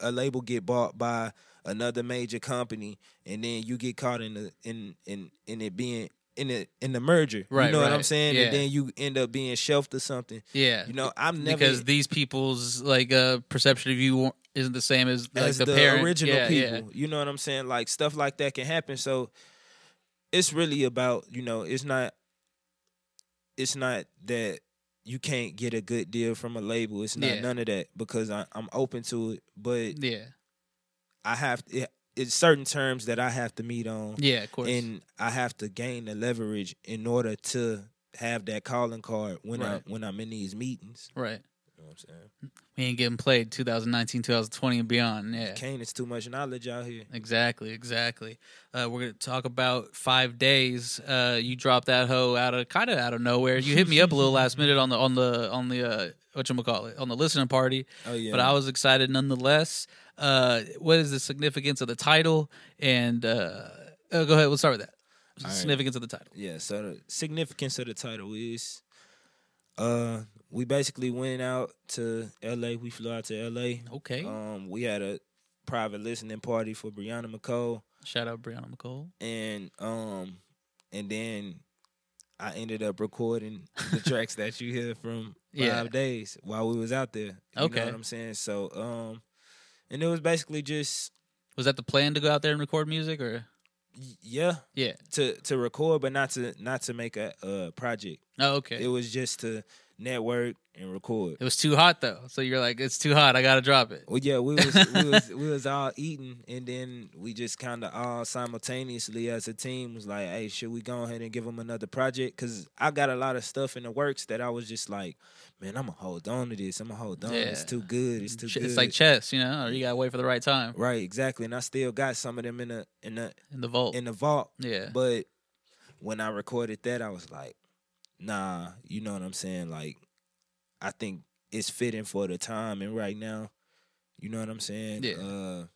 S3: a label get bought by another major company, and then you get caught in the in in in it being in the in the merger.
S1: Right,
S3: You know what I'm saying?
S1: Yeah.
S3: And then you end up being shelved or something.
S1: yeah
S3: You know, I'm never
S1: because these people's like uh perception of you isn't the same as like
S3: as
S1: the,
S3: the,
S1: parent
S3: original
S1: yeah,
S3: people.
S1: yeah.
S3: You know what I'm saying? Like stuff like that can happen. So it's really about you know it's not it's not that you can't get a good deal from a label. It's not none of that because I, I'm open to it, but
S1: yeah
S3: I have it, it's certain terms that I have to meet on,
S1: yeah of course
S3: and I have to gain the leverage in order to have that calling card when
S1: Right.
S3: I when I'm in these meetings.
S1: right
S3: know what I'm saying?
S1: we ain't getting played 2019 2020 and beyond yeah
S3: Kane, it's too much knowledge out here.
S1: Exactly, exactly. Uh, we're gonna talk about five days. Uh, you dropped that hoe out of kind of out of nowhere. You hit me up a little last minute on the on the on the uh, what you call it on the listening party,
S3: Oh yeah,
S1: but I was excited nonetheless. Uh, what is the significance of the title? And uh, uh, go ahead, we'll start with that.
S3: All right.
S1: Significance of the title.
S3: Yeah, so the significance of the title is uh we basically went out to LA. We flew out to LA.
S1: Okay.
S3: Um we had a private listening party for Brianna McCole
S1: Shout out Brianna McCole.
S3: and um and then I ended up recording the [laughs] tracks that you hear from five
S1: Yeah.
S3: days while we was out there. You
S1: Okay.
S3: know what I'm saying? So um and it was basically just
S1: Was that the plan to go out there and record music, or
S3: yeah,
S1: yeah?
S3: to to record but not to not to make a uh project.
S1: Oh, okay.
S3: It was just to network and record.
S1: It was too hot though, so you're like, it's too hot. I gotta drop it.
S3: Well, yeah, we was we [laughs] was we was all eating, and then we just kind of all simultaneously as a team was like, "Hey, should we go ahead and give them another project?" Because I got a lot of stuff in the works that I was just like, "Man, I'm gonna hold on to this. I'm gonna hold on. It's too good. It's too
S1: Ch-
S3: good."
S1: It's like chess, you know. Or you gotta wait for the right time
S3: right, exactly. And I still got some of them in the in the
S1: in the vault.
S3: in the vault.
S1: yeah,
S3: But when I recorded that, I was like, "Nah," you know what I'm saying? Like, I think it's fitting for the time and right now. You know what I'm saying?
S1: Yeah.
S3: Uh,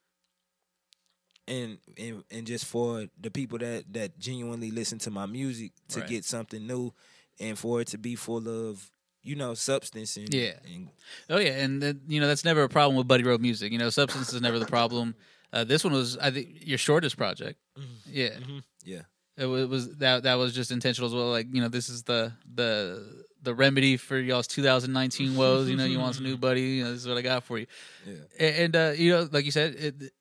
S3: and and and just for the people that that genuinely listen to my music to
S1: Right.
S3: get something new, and for it to be full of you know substance and
S1: Yeah.
S3: and
S1: Oh yeah, and that, you know that's never a problem with Buddy Rowe music. You know, substance is never the problem. Uh, this one was, I think, your shortest project. Yeah,
S3: Mhm. yeah
S1: it was, that that was just intentional as well. Like you know, this is the the the remedy for y'all's 2019 woes. You know, you want some new [laughs] Buddy. You know, this is what I got for you.
S3: yeah
S1: And, uh, you know, like you said, it,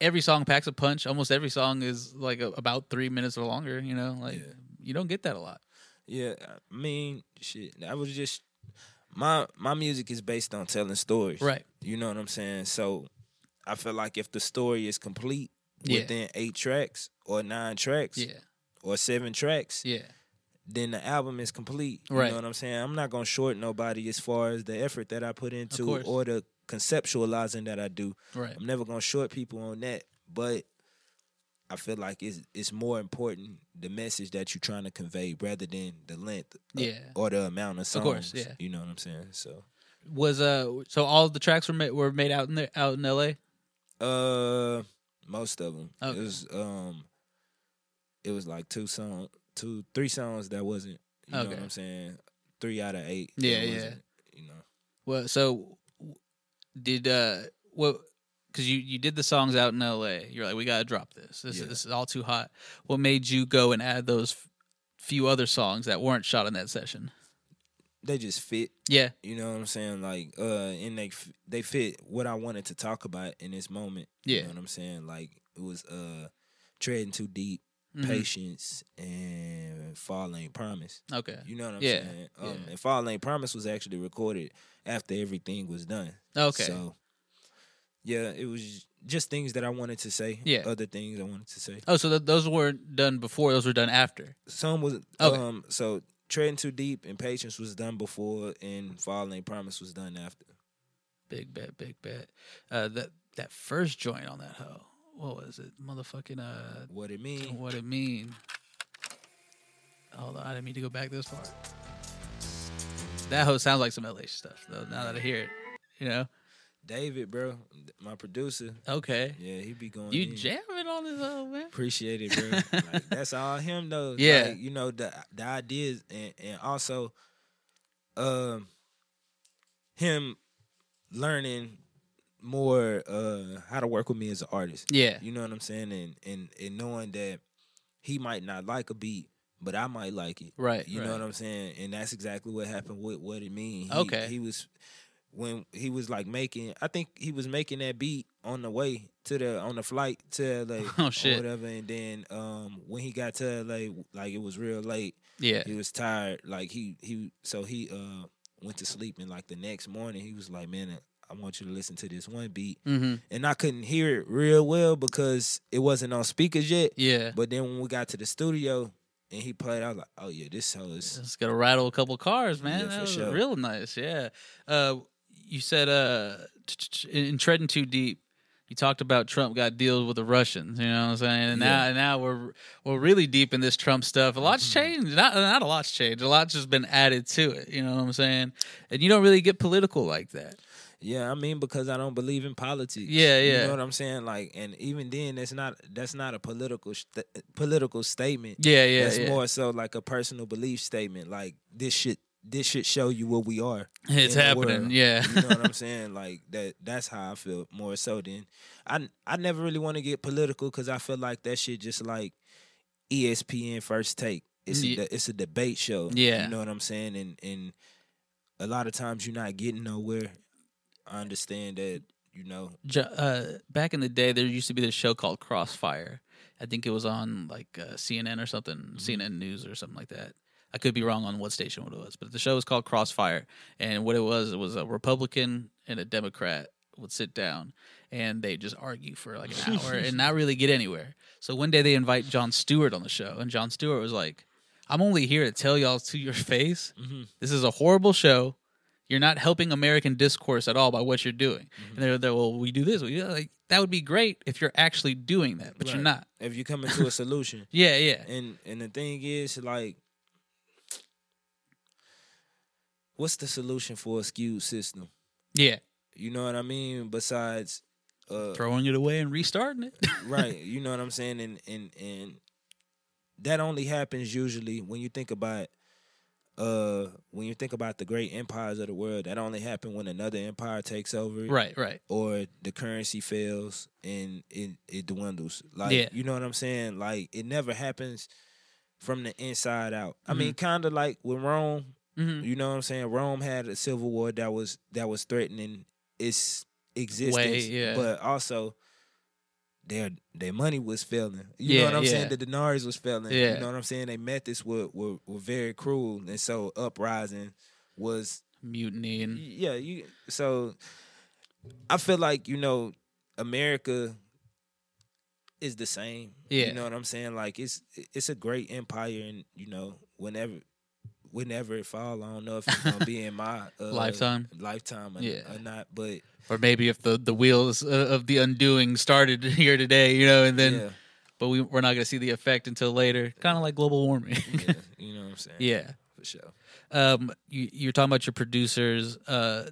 S1: every song packs a punch. Almost every song is like a, about three minutes or longer. You know, like
S3: Yeah.
S1: you don't get that a lot.
S3: Yeah, I mean, shit. I was just my my music is based on telling stories.
S1: Right.
S3: You know what I'm saying? So I feel like if the story is complete
S1: Yeah.
S3: within eight tracks or nine tracks
S1: Yeah,
S3: or seven tracks,
S1: yeah,
S3: then the album is complete. You
S1: Right.
S3: know what I'm saying? I'm not gonna short nobody as far as the effort that I put into or the conceptualizing that I do.
S1: right.
S3: I'm never gonna short people on that. But I feel like it's it's more important the message that you're trying to convey rather than the length uh,
S1: Yeah.
S3: or the amount of songs.
S1: course, yeah.
S3: You know what I'm saying? So
S1: Was uh, so all of the tracks were made were made out in there out in L.A.
S3: uh most of them.
S1: Okay.
S3: It was um it was like two song two three songs that wasn't you know what I'm saying? Three out of eight. that
S1: Yeah, yeah.
S3: You know.
S1: Well, so did uh, what? Because you you did the songs out in L.A. You're like, we gotta drop this. This
S3: Yeah.
S1: is this is all too hot. What made you go and add those f- few other songs that weren't shot in that session?
S3: They just fit.
S1: Yeah,
S3: You know what I'm saying? Like, uh, and they f- they fit what I wanted to talk about in this moment.
S1: Yeah.
S3: You know what I'm saying? Like, it was uh, treading too deep,
S1: Mhm.
S3: patience, and fall ain't promise.
S1: Okay.
S3: You know what I'm
S1: Yeah,
S3: saying? Um,
S1: yeah.
S3: And fall ain't promise was actually recorded after everything was done.
S1: Okay.
S3: So, yeah, it was just things that I wanted to say.
S1: Yeah.
S3: Other things I wanted to say.
S1: oh, so th- those weren't done before; those were done after.
S3: Some was
S1: Okay.
S3: um so treading too deep and patience was done before and Fall ain't promise was done after.
S1: Big bet, big bet. Uh, that that first joint on that hoe. What was it? Motherfucking uh,
S3: What it mean?
S1: what it mean? Hold on, I didn't mean to go back this far. That hoe sounds like some LA stuff though. Now that I hear it, you know.
S3: David, bro, my producer.
S1: Okay,
S3: Yeah, he be going.
S1: you
S3: in.
S1: jamming on this hoe, man.
S3: Appreciate it, bro. [laughs] like, that's all him though.
S1: Yeah.
S3: Like, you know the the ideas and and also, um, him learning more uh how to work with me as an artist.
S1: Yeah,
S3: You know what I'm saying, and and and knowing that he might not like a beat, but I might like it.
S1: right.
S3: You
S1: right.
S3: know what I'm saying? And that's exactly what happened with what it means.
S1: Okay.
S3: He was when he was like making I think he was making that beat on the way to the on the flight to LA [laughs]
S1: Oh, shit.
S3: or whatever and then um when he got to LA like it was real late.
S1: Yeah,
S3: He was tired. Like he he so he uh went to sleep and like the next morning he was like, Man, I want you to listen to this one beat.
S1: mm-hmm.
S3: And I couldn't hear it real well because it wasn't on speakers yet.
S1: yeah.
S3: But then when we got to the studio and he played, I was like, Oh yeah, this hoe is
S1: It's gonna rattle a couple cars, man.
S3: Yeah,
S1: that was
S3: sure.
S1: real nice. Yeah. Uh, you said uh, in treading too deep. You talked about Trump got deals with the Russians. You know what I'm saying? And now,
S3: Yeah.
S1: and now we're we're really deep in this Trump stuff. A lot's
S3: Mm-hmm.
S1: changed. Not not a lot's changed. A lot's just been added to it. You know what I'm saying? And you don't really get political like that.
S3: Yeah, I mean because I don't believe in politics.
S1: Yeah, yeah.
S3: You know what I'm saying? Like, and even then, that's not that's not a political st- political statement.
S1: Yeah, yeah,
S3: that's
S1: yeah.
S3: more so like a personal belief statement. Like this should this should show you what we are.
S1: It's happening.
S3: world.
S1: Yeah.
S3: you know what I'm [laughs] saying? Like that. That's how I feel more so than I. I never really want to get political because I feel like that shit just like ESPN First Take. It's a it's a debate show.
S1: Yeah.
S3: you know what I'm saying. And and a lot of times you're not getting nowhere. I understand that. You know,
S1: uh, back in the day, there used to be this show called Crossfire. I think it was on like uh, CNN or something,
S3: Mm-hmm.
S1: CNN News or something like that. I could be wrong on what station it was, but the show was called Crossfire. And what it was, it was a Republican and a Democrat would sit down and they just argue for like an hour and not really get anywhere. So one day they invite Jon Stewart on the show, and Jon Stewart was like, "I'm only here to tell y'all to your face,
S3: Mm-hmm.
S1: this is a horrible show." You're not helping American discourse at all by what you're doing.
S3: Mm-hmm.
S1: And they're, they're well, we do this. We do that. like that would be great if you're actually doing that, but you're not.
S3: if you come into a solution, [laughs]
S1: Yeah, yeah,
S3: and and the thing is, like, what's the solution for a skewed system?
S1: yeah.
S3: You know what I mean? Besides, uh,
S1: Throwing it away and restarting it. [laughs]
S3: right? You know what I'm saying? And and and that only happens usually when you think about uh when you think about the great empires of the world. That only happen when another empire takes over, it,
S1: right, right.
S3: Or the currency fails and it it dwindles. Like
S1: Yeah.
S3: you know what I'm saying? Like it never happens from the inside out. I
S1: Mm-hmm.
S3: mean, kind of like with Rome.
S1: hmm
S3: You know what I'm saying? Rome had a civil war that was that was threatening its existence,
S1: yeah.
S3: but also their their money was failing. You
S1: Yeah,
S3: know what I'm
S1: yeah.
S3: saying? The denarius was failing.
S1: Yeah.
S3: You know what I'm saying? Their methods were, were were very cruel, and so uprising was
S1: Mutiny and
S3: yeah. You so I feel like you know America is the same.
S1: Yeah.
S3: You know what I'm saying? Like it's it's a great empire, and you know whenever whenever it fall, I don't know if it's gonna be in my [laughs] uh,
S1: Lifetime?
S3: lifetime, or,
S1: Yeah.
S3: or not. But
S1: or maybe if the the wheels uh, of the undoing started [laughs] here today, you know, and then
S3: yeah,
S1: but we we're not going to see the effect until later, kind of like global warming.
S3: yeah, you know what I'm [laughs] saying?
S1: yeah.
S3: for sure.
S1: Um, you you're talking about your producers. Uh,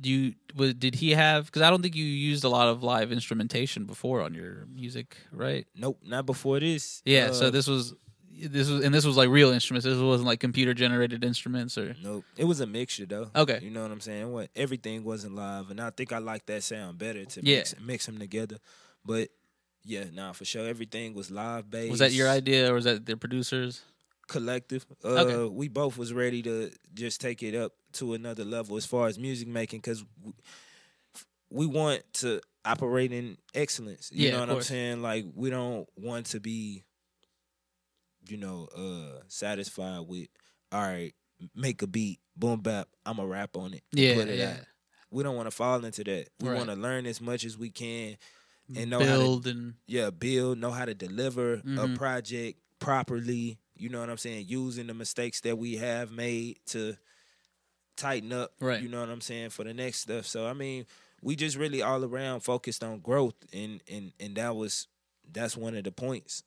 S1: do you was, did he have? Because I don't think you used a lot of live instrumentation before on your music, right?
S3: Nope, not before this.
S1: Yeah.
S3: Uh,
S1: so this was this was and this was like real instruments. This wasn't like computer generated instruments or
S3: Nope. It was a mixture though.
S1: Okay.
S3: You know what I'm saying? What everything wasn't live, and I think I like that sound better to
S1: Yeah.
S3: mix mix them together. But yeah, nah, for sure, everything was live based.
S1: was that your idea or was that the producers?
S3: Collective. Uh,
S1: Okay.
S3: we both was ready to just take it up to another level as far as music making because we want to operate in excellence. You
S1: Yeah,
S3: know what I'm saying? Like we don't want to be, you know, uh satisfied with all right, make a beat, boom bap, I'm a rap on it.
S1: Yeah,
S3: put it
S1: yeah.
S3: out. We don't want to fall into that. We
S1: Right.
S3: want to learn as much as we can and know how to
S1: and
S3: yeah, build, know how to deliver
S1: Mhm.
S3: a project properly. You know what I'm saying? Using the mistakes that we have made to tighten up.
S1: Right.
S3: You know what I'm saying for the next stuff. So I mean, we just really all around focused on growth, and and and that was that's one of the points.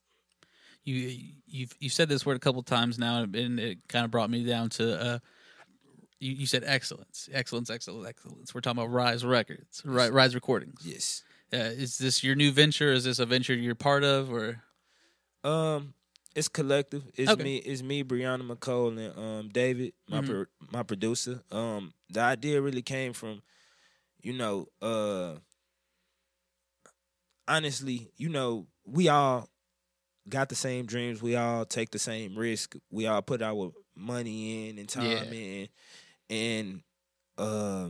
S1: You you've you said this word a couple times now, and it kind of brought me down to uh, you, you said excellence, excellence, excellence, excellence. We're talking about Rise Records, Ri- Rise Recordings.
S3: Yes.
S1: Uh, is this your new venture? Is this a venture you're part of, or
S3: Um, it's collective. It's
S1: Okay.
S3: me. It's me, Brianna McCole, and um David, my
S1: Mhm.
S3: pro- my producer. Um, the idea really came from, you know, uh, honestly, you know, we all got the same dreams. We all take the same risk. We all put our money in and time
S1: Yeah.
S3: in, and uh,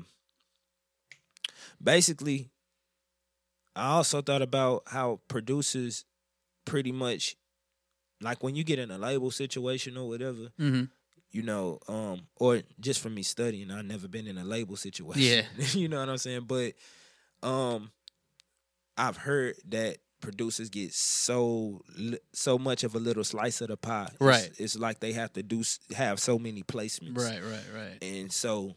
S3: basically, I also thought about how producers pretty much like when you get in a label situation or whatever,
S1: mm-hmm.
S3: you know, um, or just from me studying, I've never been in a label situation.
S1: Yeah. [laughs]
S3: you know what I'm saying? But um I've heard that producers get so so much of a little slice of the pie. It's-
S1: Right.
S3: It's, like they have to do have so many placements.
S1: right, right, right?
S3: And so,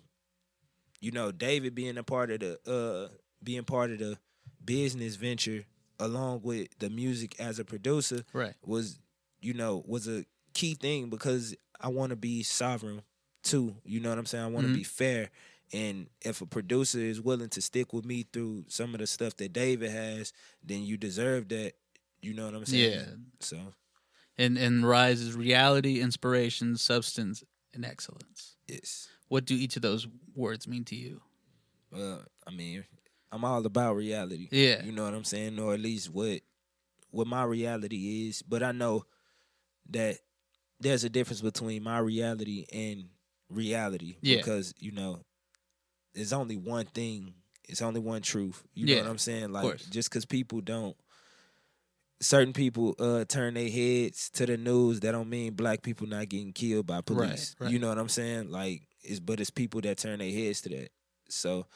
S3: you know, David being a part of the uh being part of the business venture along with the music as a producer
S1: Right.
S3: was you know was a key thing because I want to be sovereign too. You know what I'm saying? I want to
S1: Mhm.
S3: be fair. And if a producer is willing to stick with me through some of the stuff that David has, then you deserve that. You know what I'm saying?
S1: Yeah.
S3: So
S1: And and Rise is reality, inspiration, substance, and excellence.
S3: it's
S1: What do each of those words mean to you?
S3: uh, I mean, I'm all about reality.
S1: Yeah.
S3: You know what I'm saying? Or at least what what my reality is. But I know that there's a difference between my reality and reality
S1: Yeah.
S3: because you know there's only one thing. It's only one truth. You know what i'm saying? like just because people don't certain people uh turn their heads to the news that don't mean black people not getting killed by police.
S1: right.
S3: you know what i'm saying? Like it's but it's people that turn their heads to that. So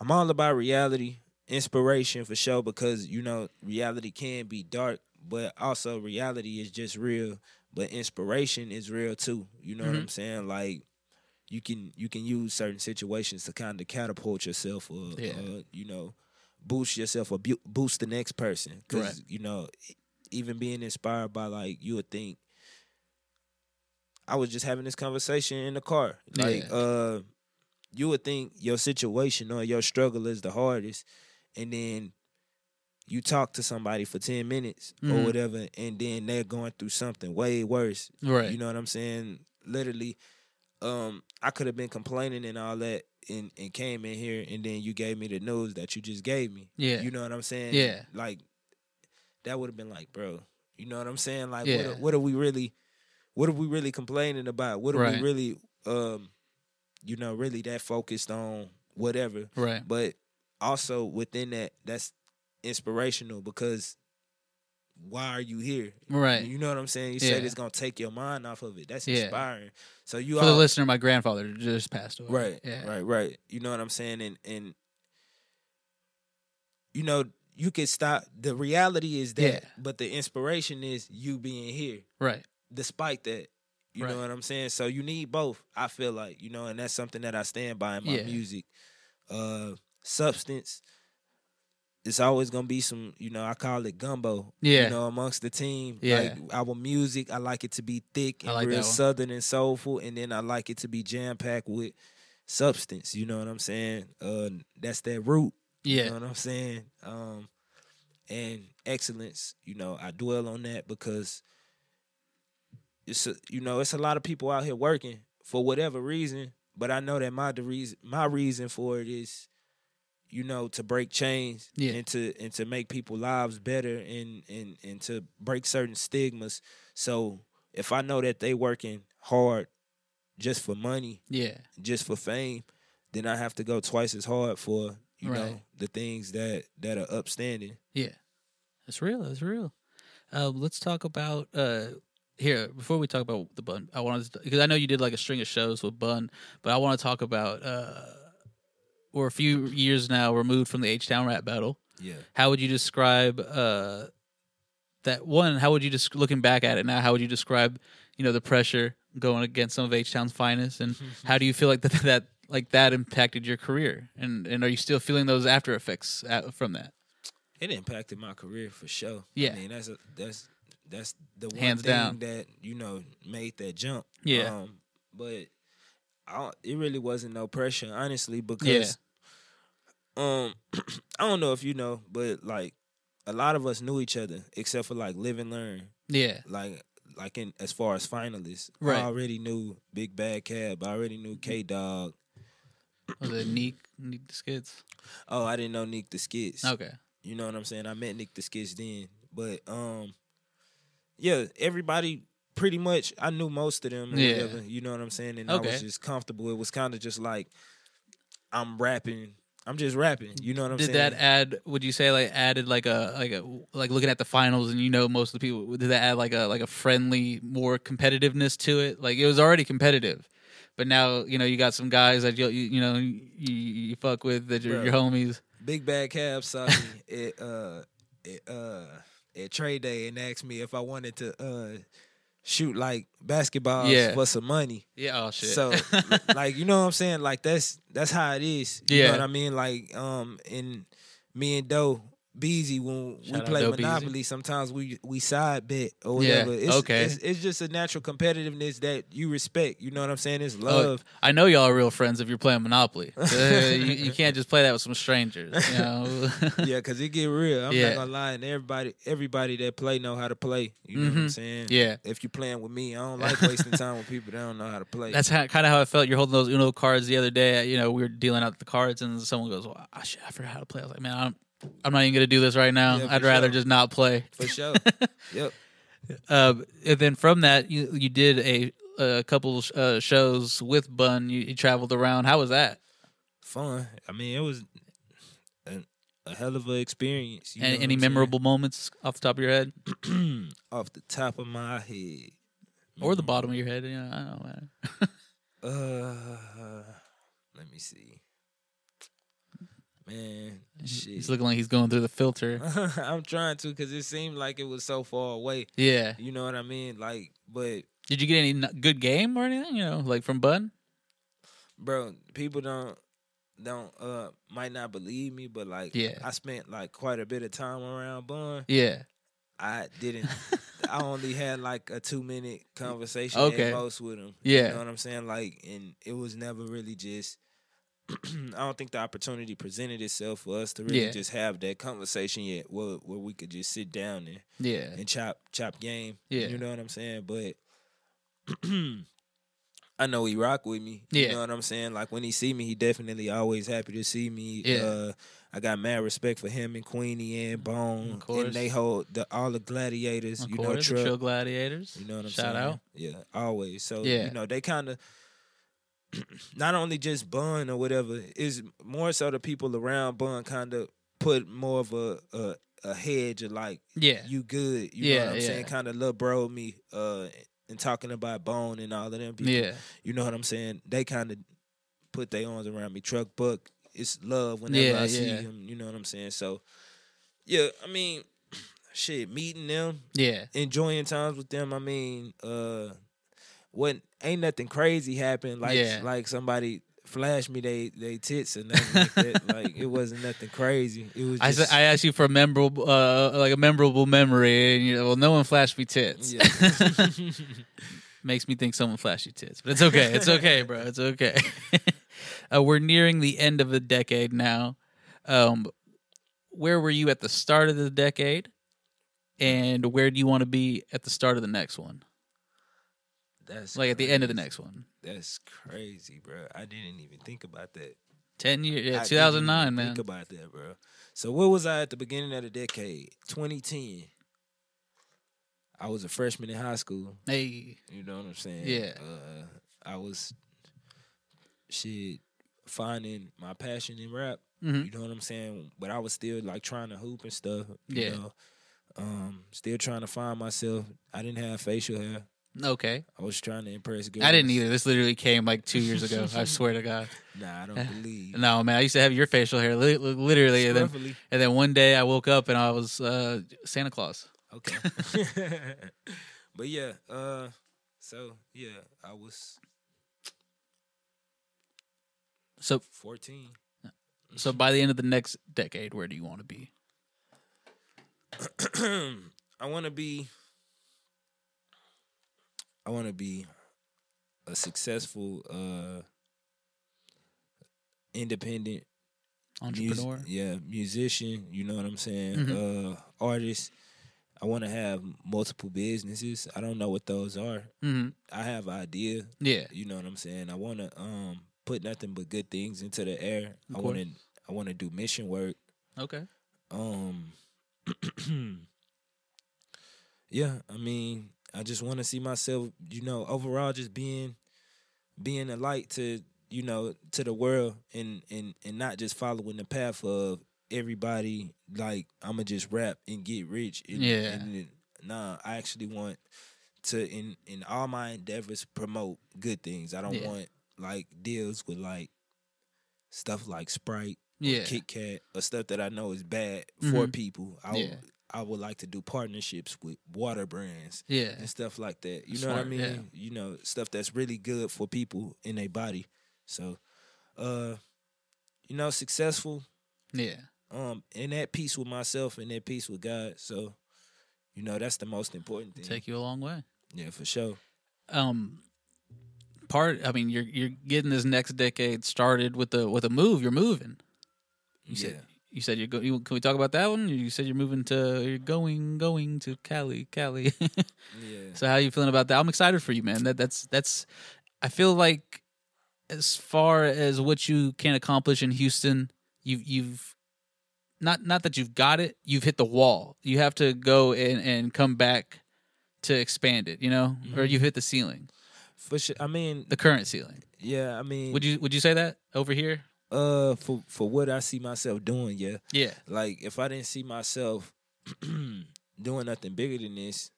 S3: i'm all about reality inspiration for sure because you know reality can be dark but also reality is just real but inspiration is real too. You know what
S1: Mm-hmm.
S3: i'm saying? Like you can you can use certain situations to kind of catapult yourself or,
S1: Yeah.
S3: or you know boost yourself or bu- boost the next person because you know even being inspired by like you would think i was just having this conversation in the car like
S1: Yeah.
S3: uh you would think your situation or your struggle is the hardest and then you talk to somebody for 10 minutes or
S1: Mhm.
S3: whatever and then they're going through something way worse
S1: Right.
S3: you know what i'm saying literally um i could have been complaining and all that and, and came in here and then you gave me the news that you just gave me
S1: Yeah.
S3: you know what i'm saying
S1: Yeah.
S3: like that would have been like bro you know what i'm saying like
S1: Yeah.
S3: what, are, what are we really what are we really complaining about what are
S1: Right.
S3: we really um you know really that focused on whatever
S1: right.
S3: but also within that that's inspirational because why are you here
S1: Right.
S3: you know what i'm saying you
S1: Yeah.
S3: said it's gonna take your mind off of it that's
S1: Yeah.
S3: inspiring so you
S1: For the listener, my grandfather just passed away.
S3: right
S1: Yeah.
S3: right right you know what i'm saying and and you know you could stop the reality is that
S1: Yeah.
S3: but the inspiration is you being here
S1: Right.
S3: despite that you
S1: Right.
S3: know what i'm saying so you need both i feel like you know and that's something that i stand by in my music uh substance it's always gonna be some you know i call it gumbo
S1: Yeah.
S3: you know amongst the team
S1: Yeah.
S3: like our music i like it to be thick and
S1: like
S3: real southern and soulful and then i like it to be jam-packed with substance you know what i'm saying uh that's that root you
S1: Yeah.
S3: know what I'm saying? Um, and excellence, you know, I dwell on that because it's a, you know, it's a lot of people out here working for whatever reason, but I know that my the reason my reason for it is, you know, to break chains
S1: Yeah.
S3: and to and to make people lives better and and and to break certain stigmas. So if I know that they working hard just for money,
S1: Yeah.
S3: just for fame, then I have to go twice as hard for you know the things that that are upstanding.
S1: Yeah, that's real. That's real. Uh, let's talk about uh, here before we talk about the bun. I wanted to because I know you did like a string of shows with Bun, but I want to talk about uh, we're a few years now removed from the H Town rap battle.
S3: Yeah.
S1: How would you describe uh, that one? How would you just looking back at it now? How would you describe you know the pressure going against some of H Town's finest, and [laughs] how do you feel like that that like that impacted your career, and and are you still feeling those after effects uh, from that?
S3: It impacted my career for sure.
S1: Yeah.
S3: I mean that's a, that's that's the one
S1: Hands
S3: thing
S1: down.
S3: that you know made that jump.
S1: Yeah.
S3: Um, but I it really wasn't no pressure, honestly, because um [clears throat] I don't know if you know, but like a lot of us knew each other except for like live and learn.
S1: Yeah,
S3: like like in as far as finalists.
S1: Right.
S3: I already knew Big Bad Cab. I already knew K Dog.
S1: was it Neek Neek the Skids?
S3: Oh, I didn't know Nick the Skits.
S1: Okay.
S3: You know what I'm saying? I met Nick the Skits then. But um yeah, everybody pretty much I knew most of them
S1: Yeah.
S3: whatever. You know what I'm saying? And I was just comfortable. It was kind of just like I'm rapping. I'm just rapping. You know what I'm
S1: Did
S3: saying?
S1: Did that add? Would you say like added like a like a like looking at the finals and you know most of the people? Did that add like a like a friendly more competitiveness to it? Like it was already competitive, but now you know you got some guys that you you, you know you, you fuck with that you're your homies.
S3: Big Bad Cab saw me [laughs] at uh at uh at trade day and asked me if I wanted to uh shoot like basketballs
S1: Yeah.
S3: for some money.
S1: Yeah. Oh shit.
S3: So [laughs] like you know what I'm saying? Like that's that's how it is. You
S1: Yeah.
S3: know what I mean? Like um and me and Doe Beezy when
S1: Shout
S3: we play
S1: Beezy.
S3: Monopoly, sometimes we we side bet or
S1: Yeah,
S3: whatever. It's,
S1: okay.
S3: it's it's just a natural competitiveness that you respect. You know what I'm saying? It's
S1: Oh,
S3: love.
S1: I know y'all are real friends if you're playing Monopoly. Uh, you, you can't just play that with some strangers. You [laughs] know.
S3: yeah, cause it get real. I'm
S1: Yeah.
S3: not gonna lie, and everybody everybody that play know how to play. You know what I'm
S1: Mhm.
S3: saying?
S1: Yeah.
S3: If you playing with me, I don't like [laughs] wasting time with people that don't know how to play.
S1: That's how, kind of how I felt. You're holding those Uno cards the other day. You know, we were dealing out the cards, and someone goes, well, "I I forgot how to play." I was like, "Man, I'm, I'm not even gonna do this right now.
S3: Yeah,
S1: I'd rather
S3: sure.
S1: just not play."
S3: for sure. [laughs] yep.
S1: uh, and then from that, you you did a a couple uh, shows with Bun. You, you traveled around. How was that?
S3: Fun. I mean, it was a, a hell of an experience.
S1: Any,
S3: what saying?
S1: memorable moments off the top of your head, [clears throat]
S3: off the top of my head?
S1: or the bottom of your head? You know, I don't know. [laughs]
S3: Uh, let me see. Man,
S1: He's looking like he's going through the filter. [laughs]
S3: I'm trying to because it seemed like it was so far away.
S1: Yeah.
S3: You know what I mean? Like, but
S1: Did you get any good game or anything? You know, like from Bun?
S3: bro, people don't don't uh might not believe me, but like,
S1: Yeah.
S3: I spent like quite a bit of time around Bun.
S1: Yeah.
S3: I didn't. [laughs] I only had like a two minute conversation
S1: Okay.
S3: at most with him.
S1: Yeah.
S3: you know what I'm saying. Like, and it was never really just. I don't think the opportunity presented itself for us to really
S1: Yeah.
S3: just have that conversation yet, where where we could just sit down and
S1: Yeah.
S3: and chop chop game.
S1: Yeah.
S3: you know what I'm saying. But [clears throat] I know he rock with me.
S1: Yeah.
S3: you know what I'm saying. Like when he see me, he definitely always happy to see me.
S1: Yeah.
S3: Uh, I got mad respect for him and Queenie and Bone
S1: Of course.
S3: and they hold the all the gladiators.
S1: Of
S3: you
S1: course,
S3: know,
S1: the
S3: truck.
S1: Gladiators.
S3: You know what I'm
S1: Shout
S3: saying?
S1: out.
S3: Yeah, always. So
S1: Yeah.
S3: you know, they kind of [clears throat] not only just Bun or whatever, is more so the people around Bun kind of put more of a, a a hedge of like
S1: Yeah.
S3: you good. You
S1: Yeah,
S3: know what I'm
S1: yeah.
S3: saying? Kind of little bro me uh and talking about Bone and all of them people.
S1: Yeah.
S3: You know what I'm saying? They kind of put their arms around me. Truck Buck, it's love whenever
S1: Yeah,
S3: I see him. You know what I'm saying? So yeah, I mean, [clears throat] shit, meeting them,
S1: Yeah.
S3: enjoying times with them. I mean, uh, what ain't nothing crazy happened. Like
S1: Yeah.
S3: like somebody flashed me they they tits and nothing like that. [laughs] Like it wasn't nothing crazy. It was
S1: I
S3: just
S1: said I asked you for a memorable, uh, like a memorable memory, and you know, well, no one flashed me tits.
S3: yeah. [laughs]
S1: Makes me think someone flashed you tits, but it's okay. It's okay, bro. It's okay. [laughs] uh, we're nearing the end of the decade now. Um, where were you at the start of the decade, and where do you want to be at the start of the next one?
S3: That's
S1: Like at the end of the next one.
S3: That's crazy, bro. I didn't even think about that.
S1: Ten years, yeah, two thousand nine, man.
S3: Think about that, bro. So where was I at the beginning of the decade? 2010. I was a freshman in high school.
S1: Hey,
S3: You know what I'm saying?
S1: Yeah.
S3: Uh, I was shit finding my passion in rap.
S1: Mhm.
S3: You know what I'm saying? But I was still like trying to hoop and stuff. You
S1: Yeah.
S3: Know? Um, still trying to find myself. I didn't have facial hair.
S1: Okay.
S3: I was trying to impress girls.
S1: I didn't either. This literally came like two years ago. I swear to God. [laughs]
S3: Nah, I don't believe.
S1: No, man. I used to have your facial hair, li- li- literally, and then, and then one day I woke up and I was uh, Santa Claus.
S3: Okay. [laughs] but yeah, uh so yeah, I was
S1: So,
S3: 14.
S1: so by the end of the next decade, where do you want to be? [clears throat]
S3: I want to be I want to be a successful uh independent mus-
S1: Entrepreneur.
S3: yeah, musician, you know what I'm saying?
S1: Mhm.
S3: Uh artist. I want to have multiple businesses. I don't know what those are.
S1: hmm
S3: I have idea.
S1: Yeah.
S3: You know what I'm saying? I want to um put nothing but good things into the air.
S1: Of
S3: I want to I want to do mission work.
S1: Okay.
S3: Um [clears throat] Yeah, I mean, I just want to see myself, you know, overall just being being a light to, you know, to the world and and and not just following the path of everybody like I'm gonna just rap and get rich. And,
S1: Yeah.
S3: and nah, I actually want to in in all my endeavors promote good things. I don't
S1: Yeah.
S3: want like deals with like stuff like Sprite, or
S1: Yeah.
S3: Kit Kat, or stuff that I know is bad for
S1: Mhm.
S3: people. I
S1: Yeah.
S3: I would like to do partnerships with water brands
S1: Yeah.
S3: and stuff like that. You know what I mean?
S1: yeah.
S3: You know, stuff that's really good for people in their body. So, uh, you know, successful,
S1: Yeah.
S3: um, in that peace with myself and that peace with God. So, you know, that's the most important thing.
S1: Take you a long way.
S3: yeah, for sure.
S1: Um, part. I mean, you're you're getting this next decade started with the with a move. You're moving. You
S3: yeah.
S1: said you said you're going. You, can we talk about that one? You said you're moving to. You're going going to Cali, Cali. [laughs]
S3: yeah.
S1: So how are you feeling about that? I'm excited for you, man. That that's that's. I feel like as far as what you can accomplish in Houston, you've you've not not that you've got it. You've hit the wall. You have to go and and come back to expand it, you know, or
S3: Mhm.
S1: you've hit the ceiling,
S3: For sure. I mean,
S1: the current ceiling.
S3: yeah. I mean,
S1: Would you would you say that over here?
S3: Uh, for for what I see myself doing, yeah.
S1: Yeah.
S3: Like if I didn't see myself [clears throat] doing nothing bigger than this,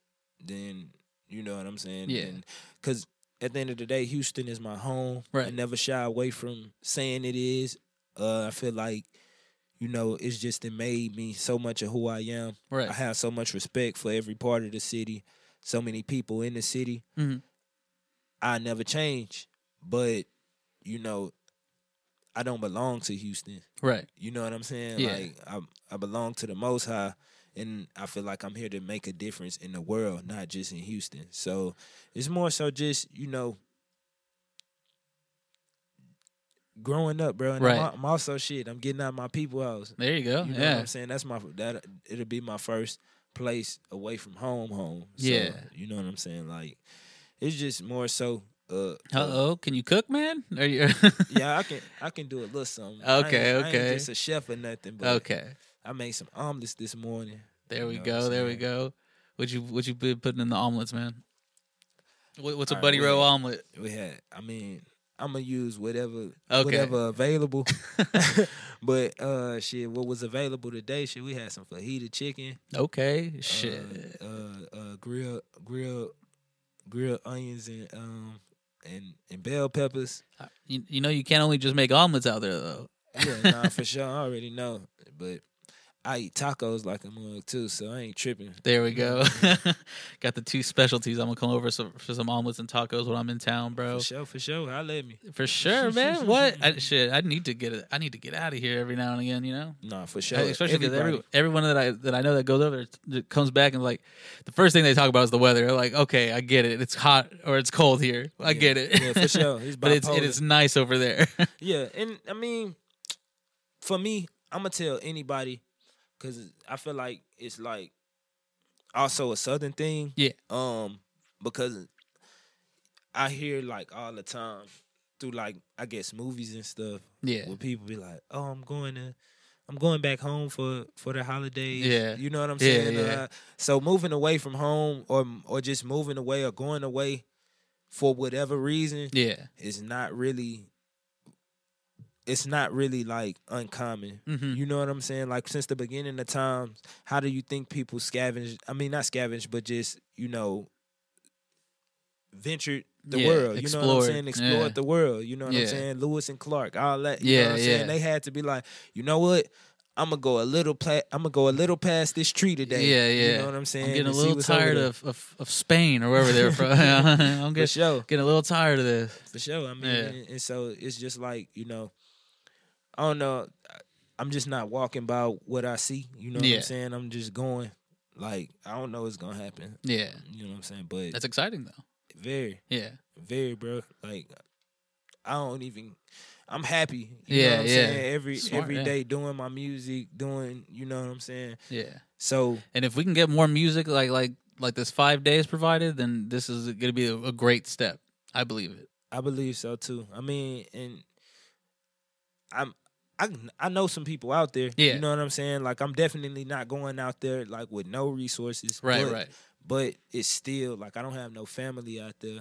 S3: then you know what I'm saying.
S1: Yeah.
S3: Because at the end of the day, Houston is my home. I
S1: Right.
S3: never shy away from saying it is. Uh, I feel like, you know, it's just it made me so much of who I am.
S1: Right.
S3: I have so much respect for every part of the city, so many people in the city.
S1: Mhm.
S3: I never change, but you know, I don't belong to Houston.
S1: Right.
S3: You know what I'm saying?
S1: Yeah.
S3: Like I I belong to the Most High, and I feel like I'm here to make a difference in the world, not just in Houston. So it's more so just you know. Growing up, bro, and
S1: Right.
S3: I'm, I'm also shit. I'm getting out my people house.
S1: There you go.
S3: You know what
S1: yeah.
S3: I'm saying? That's my that it'll be my first place away from home, home. So,
S1: Yeah.
S3: you know what I'm saying? Like, it's just more so. Uh,
S1: Uh oh, can you cook, man? Are you [laughs]
S3: yeah, I can I can do a little something. I
S1: Okay,
S3: I ain't
S1: okay.
S3: just a chef or nothing, but
S1: okay?
S3: I made some omelets this morning.
S1: There
S3: You
S1: we
S3: know
S1: go. There we go. What you what you been putting in the omelets, man? What, what's a
S3: All right,
S1: Buddy Rowe
S3: well-
S1: omelet?
S3: We had. I mean, I'm gonna use whatever
S1: Okay.
S3: whatever available. [laughs] [laughs] but uh, shit, what was available today? Shit, we had some fajita chicken.
S1: Okay,
S3: uh,
S1: shit.
S3: Uh, uh, grilled grilled grilled onions and um and and bell peppers.
S1: Uh, you, you know you can't only just make omelets out there though.
S3: Yeah, nah, for [laughs] sure. I already know, but I eat tacos like a mug too, so I ain't tripping.
S1: There we go. [laughs] Got the two specialties. I'm gonna come over some, for some omelets and tacos when I'm in town, bro.
S3: For sure, for sure. I let me.
S1: For sure, [laughs] man. What? I, shit, I need to get it. I need to get out of here every now and again. You know,
S3: Nah, for sure.
S1: especially because every, everyone that I that I know that goes over there that comes back and like the first thing they talk about is the weather. They're like, okay, I get it. It's hot or it's cold here. I
S3: Yeah,
S1: get it.
S3: yeah, for sure. [laughs] It's
S1: but it's it is nice over there.
S3: Yeah, and I mean, for me, I'm gonna tell anybody because I feel like it's like also a southern thing.
S1: Yeah.
S3: Um, because I hear like all the time through like I guess movies and stuff
S1: yeah.
S3: where people be like, "Oh, I'm going to." I'm going back home for for the holidays.
S1: Yeah.
S3: you know what I'm
S1: Yeah,
S3: saying.
S1: yeah.
S3: Uh, so moving away from home, or or just moving away, or going away for whatever reason,
S1: Yeah.
S3: is not really it's not really like uncommon.
S1: hmm
S3: You know what I'm saying? Like since the beginning of times, how do you think people scavenge? I mean, not scavenge, but just you know, ventured the
S1: Yeah,
S3: world. You know what I'm saying? Explored
S1: yeah.
S3: the world. You know what
S1: Yeah.
S3: I'm saying? Lewis and Clark, all that. You
S1: Yeah,
S3: know what I'm
S1: yeah.
S3: saying? They had to be like, you know what? I'm gonna go a little. Pla- I'm gonna go a little past this tree today.
S1: Yeah, yeah.
S3: You know what I'm saying?
S1: I'm getting a little tired of, of of Spain or wherever they're from. [laughs] [laughs] I'm
S3: for
S1: getting,
S3: sure.
S1: getting a little tired of this.
S3: For sure. I mean, and, and so it's just like you know, I don't know. I'm just not walking by what I see. You know what
S1: Yeah.
S3: I'm saying? I'm just going. Like I don't know what's gonna happen.
S1: Yeah,
S3: You know what I'm saying? But
S1: that's exciting though.
S3: very,
S1: Yeah,
S3: very, bro. Like I don't even. I'm happy. You
S1: Yeah,
S3: know what I'm
S1: yeah.
S3: saying? Every
S1: Smart,
S3: every
S1: yeah.
S3: day doing my music, doing. You know what I'm saying?
S1: yeah.
S3: So
S1: And if we can get more music like like like this five days provided, then this is going to be a, a great step. I believe it.
S3: I believe so too. I mean, and I'm I I know some people out there.
S1: Yeah.
S3: You know what I'm saying? Like I'm definitely not going out there like with no resources.
S1: Right,
S3: but,
S1: right.
S3: But it's still like I don't have no family out there.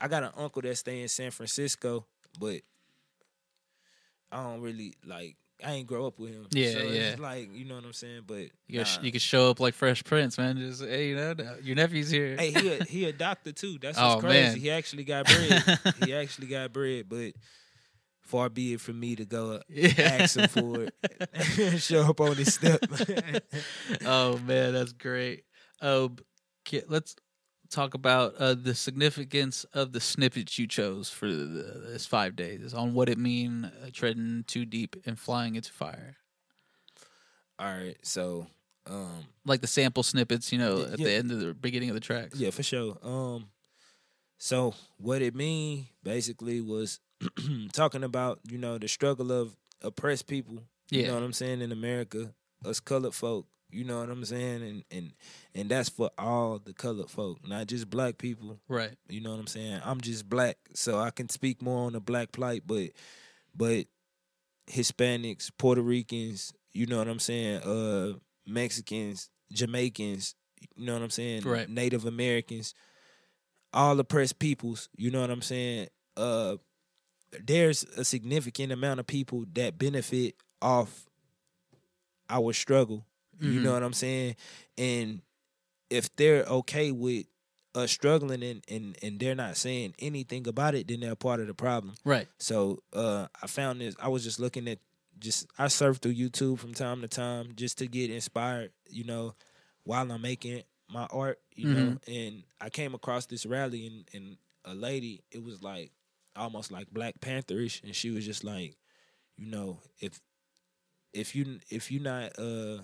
S3: I got an uncle that stay in San Francisco, but I don't really like I ain't grow up with him.
S1: Yeah,
S3: so
S1: yeah.
S3: It's like you know what I'm saying, but
S1: You,
S3: nah.
S1: you could show up like Fresh Prince, man. Just hey, you know, your nephew's here.
S3: Hey, he a, he a [laughs] doctor too. That's
S1: Oh,
S3: crazy.
S1: man.
S3: He actually got bread. [laughs] he actually got bread, but far be it from me to go
S1: yeah. [laughs]
S3: ask him for it, [laughs] show up on his step. [laughs]
S1: oh man, that's great. Oh, let's talk about uh, the significance of the snippets you chose for the, this five days on what it mean uh, treading too deep and flying into fire.
S3: All right, so um,
S1: Like the sample snippets, you know, at
S3: yeah.
S1: the end of the beginning of the tracks.
S3: yeah, for sure. Um, so what it mean basically was [clears throat] talking about you know the struggle of oppressed people. You know what I'm saying in America, us colored folk. You know what I'm saying, and and and that's for all the colored folk, not just black people.
S1: Right.
S3: You know what I'm saying? I'm just black, so I can speak more on the black plight, but but Hispanics, Puerto Ricans, you know what I'm saying? Uh Mexicans, Jamaicans, you know what I'm saying?
S1: Right.
S3: Native Americans, all oppressed peoples, you know what I'm saying? Uh there's a significant amount of people that benefit off our struggle. You
S1: Mhm.
S3: know what I'm saying? And if they're okay with us struggling and, and and they're not saying anything about it, then they're part of the problem.
S1: Right.
S3: So uh I found this I was just looking at just I surf through YouTube from time to time just to get inspired, you know, while I'm making my art, you know. And I came across this rally and and a lady, it was like almost like Black Pantherish and she was just like, you know, if if you if you not uh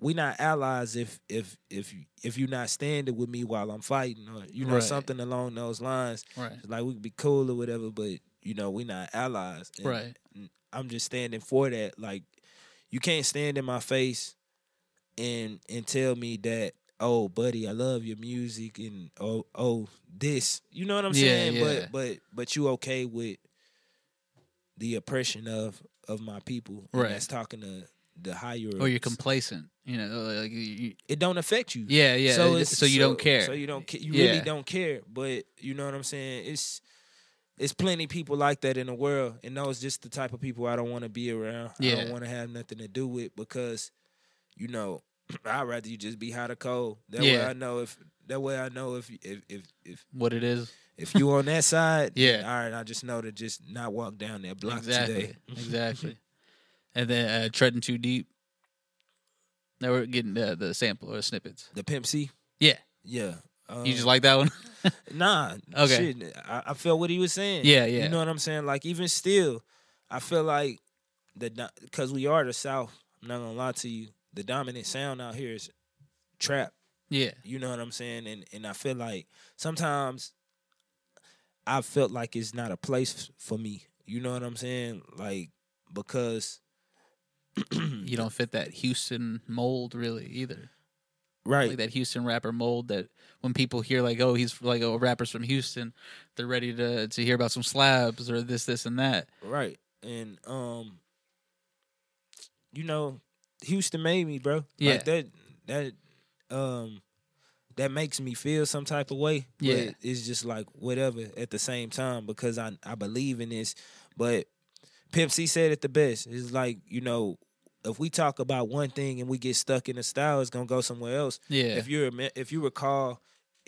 S3: we not allies if if if you if you not standing with me while I'm fighting or you know
S1: Right.
S3: something along those lines.
S1: Right.
S3: It's like we could be cool or whatever, but you know we not allies. And
S1: Right.
S3: I'm just standing for that. Like you can't stand in my face and and tell me that oh buddy I love your music and oh oh this you know what I'm
S1: Yeah,
S3: saying.
S1: yeah.
S3: But but but you okay with the oppression of of my people. And
S1: Right.
S3: That's talking to the higher.
S1: Or you're complacent. You know, like you, you-
S3: it don't affect you.
S1: yeah, yeah. So,
S3: it's-
S1: you don't care.
S3: So you don't you
S1: Yeah.
S3: really don't care. But you know what I'm saying? It's it's plenty people like that in the world, and those just the type of people I don't want to be around.
S1: yeah.
S3: I don't want to have nothing to do with because, you know, [clears throat] I'd rather you just be hot or cold. That way I know if that way I know if if if if,
S1: what it is.
S3: if you on that side, [laughs]
S1: Yeah.
S3: all right. I just know to just not walk down that block
S1: exactly.
S3: today. [laughs]
S1: exactly. And then uh, treading too deep. Now we're getting the, the sample or snippets.
S3: The Pimp C,
S1: Yeah.
S3: yeah. Um,
S1: You just like that one? [laughs]
S3: Nah.
S1: Okay.
S3: Shit, I, I felt what he was saying.
S1: Yeah, yeah.
S3: You know what I'm saying? Like even still, I feel like the because we are the South. I'm not gonna lie to you. The dominant sound out here is trap.
S1: yeah.
S3: You know what I'm saying? And and I feel like sometimes I felt like it's not a place for me. You know what I'm saying? Like because [clears throat]
S1: You don't fit that Houston mold really either.
S3: right.
S1: Like that Houston rapper mold that when people hear like, oh, he's like oh, rappers from Houston, they're ready to to hear about some slabs or this, this, and that.
S3: Right. And um you know, Houston made me, bro.
S1: Yeah.
S3: Like that that um that makes me feel some type of way. But
S1: Yeah.
S3: it's just like whatever at the same time because I I believe in this. But Pimp C said it the best. It's like, you know, if we talk about one thing and we get stuck in a style, it's gonna go somewhere else.
S1: Yeah.
S3: If you if you recall,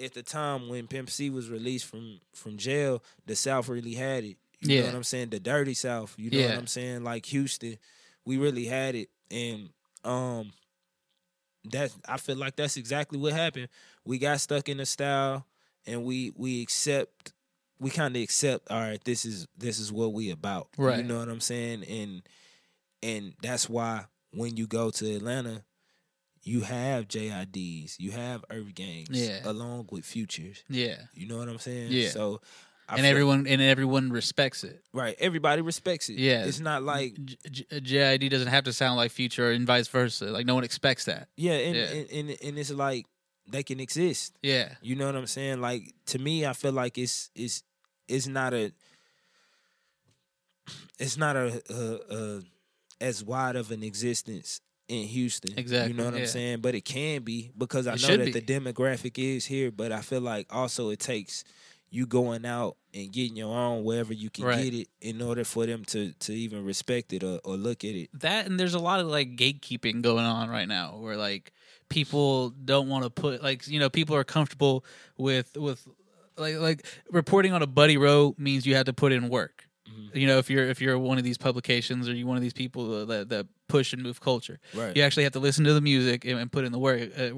S3: at the time when Pimp C was released from from jail, the South really had it. You
S1: Yeah.
S3: know what I'm saying? The dirty South. You know
S1: Yeah.
S3: what I'm saying? Like Houston, we really had it, and um, that I feel like that's exactly what happened. We got stuck in the style, and we we accept. We kind of accept. All right, this is this is what we about.
S1: right You
S3: know what I'm saying? And and that's why when you go to Atlanta, you have JIDs, you have EarthGangs,
S1: Yeah.
S3: along with Futures.
S1: yeah.
S3: You know what I'm saying?
S1: Yeah.
S3: So, I
S1: and everyone and everyone respects it.
S3: right, everybody respects it.
S1: Yeah.
S3: it's not like
S1: J- J- JID doesn't have to sound like Future and vice versa. Like no one expects that.
S3: yeah, and
S1: Yeah.
S3: And, and and it's like they can exist.
S1: Yeah.
S3: You know what I'm saying? Like to me, I feel like it's it's it's not a it's not a, a, a as wide of an existence in Houston.
S1: Exactly,
S3: You know what
S1: yeah.
S3: I'm saying? But it can be because I
S1: It
S3: know that
S1: be.
S3: the demographic is here. But I feel like also it takes you going out and getting your own wherever you can
S1: Right.
S3: get it in order for them to to even respect it or, or look at it.
S1: that and there's a lot of like gatekeeping going on right now where like people don't want to put like you know people are comfortable with with like like reporting on a Buddy Rowe means you have to put in work
S3: Mhm.
S1: you know if you're if you're one of these publications or you one of these people that, that push and move culture
S3: Right.
S1: you actually have to listen to the music and, and put in the work uh,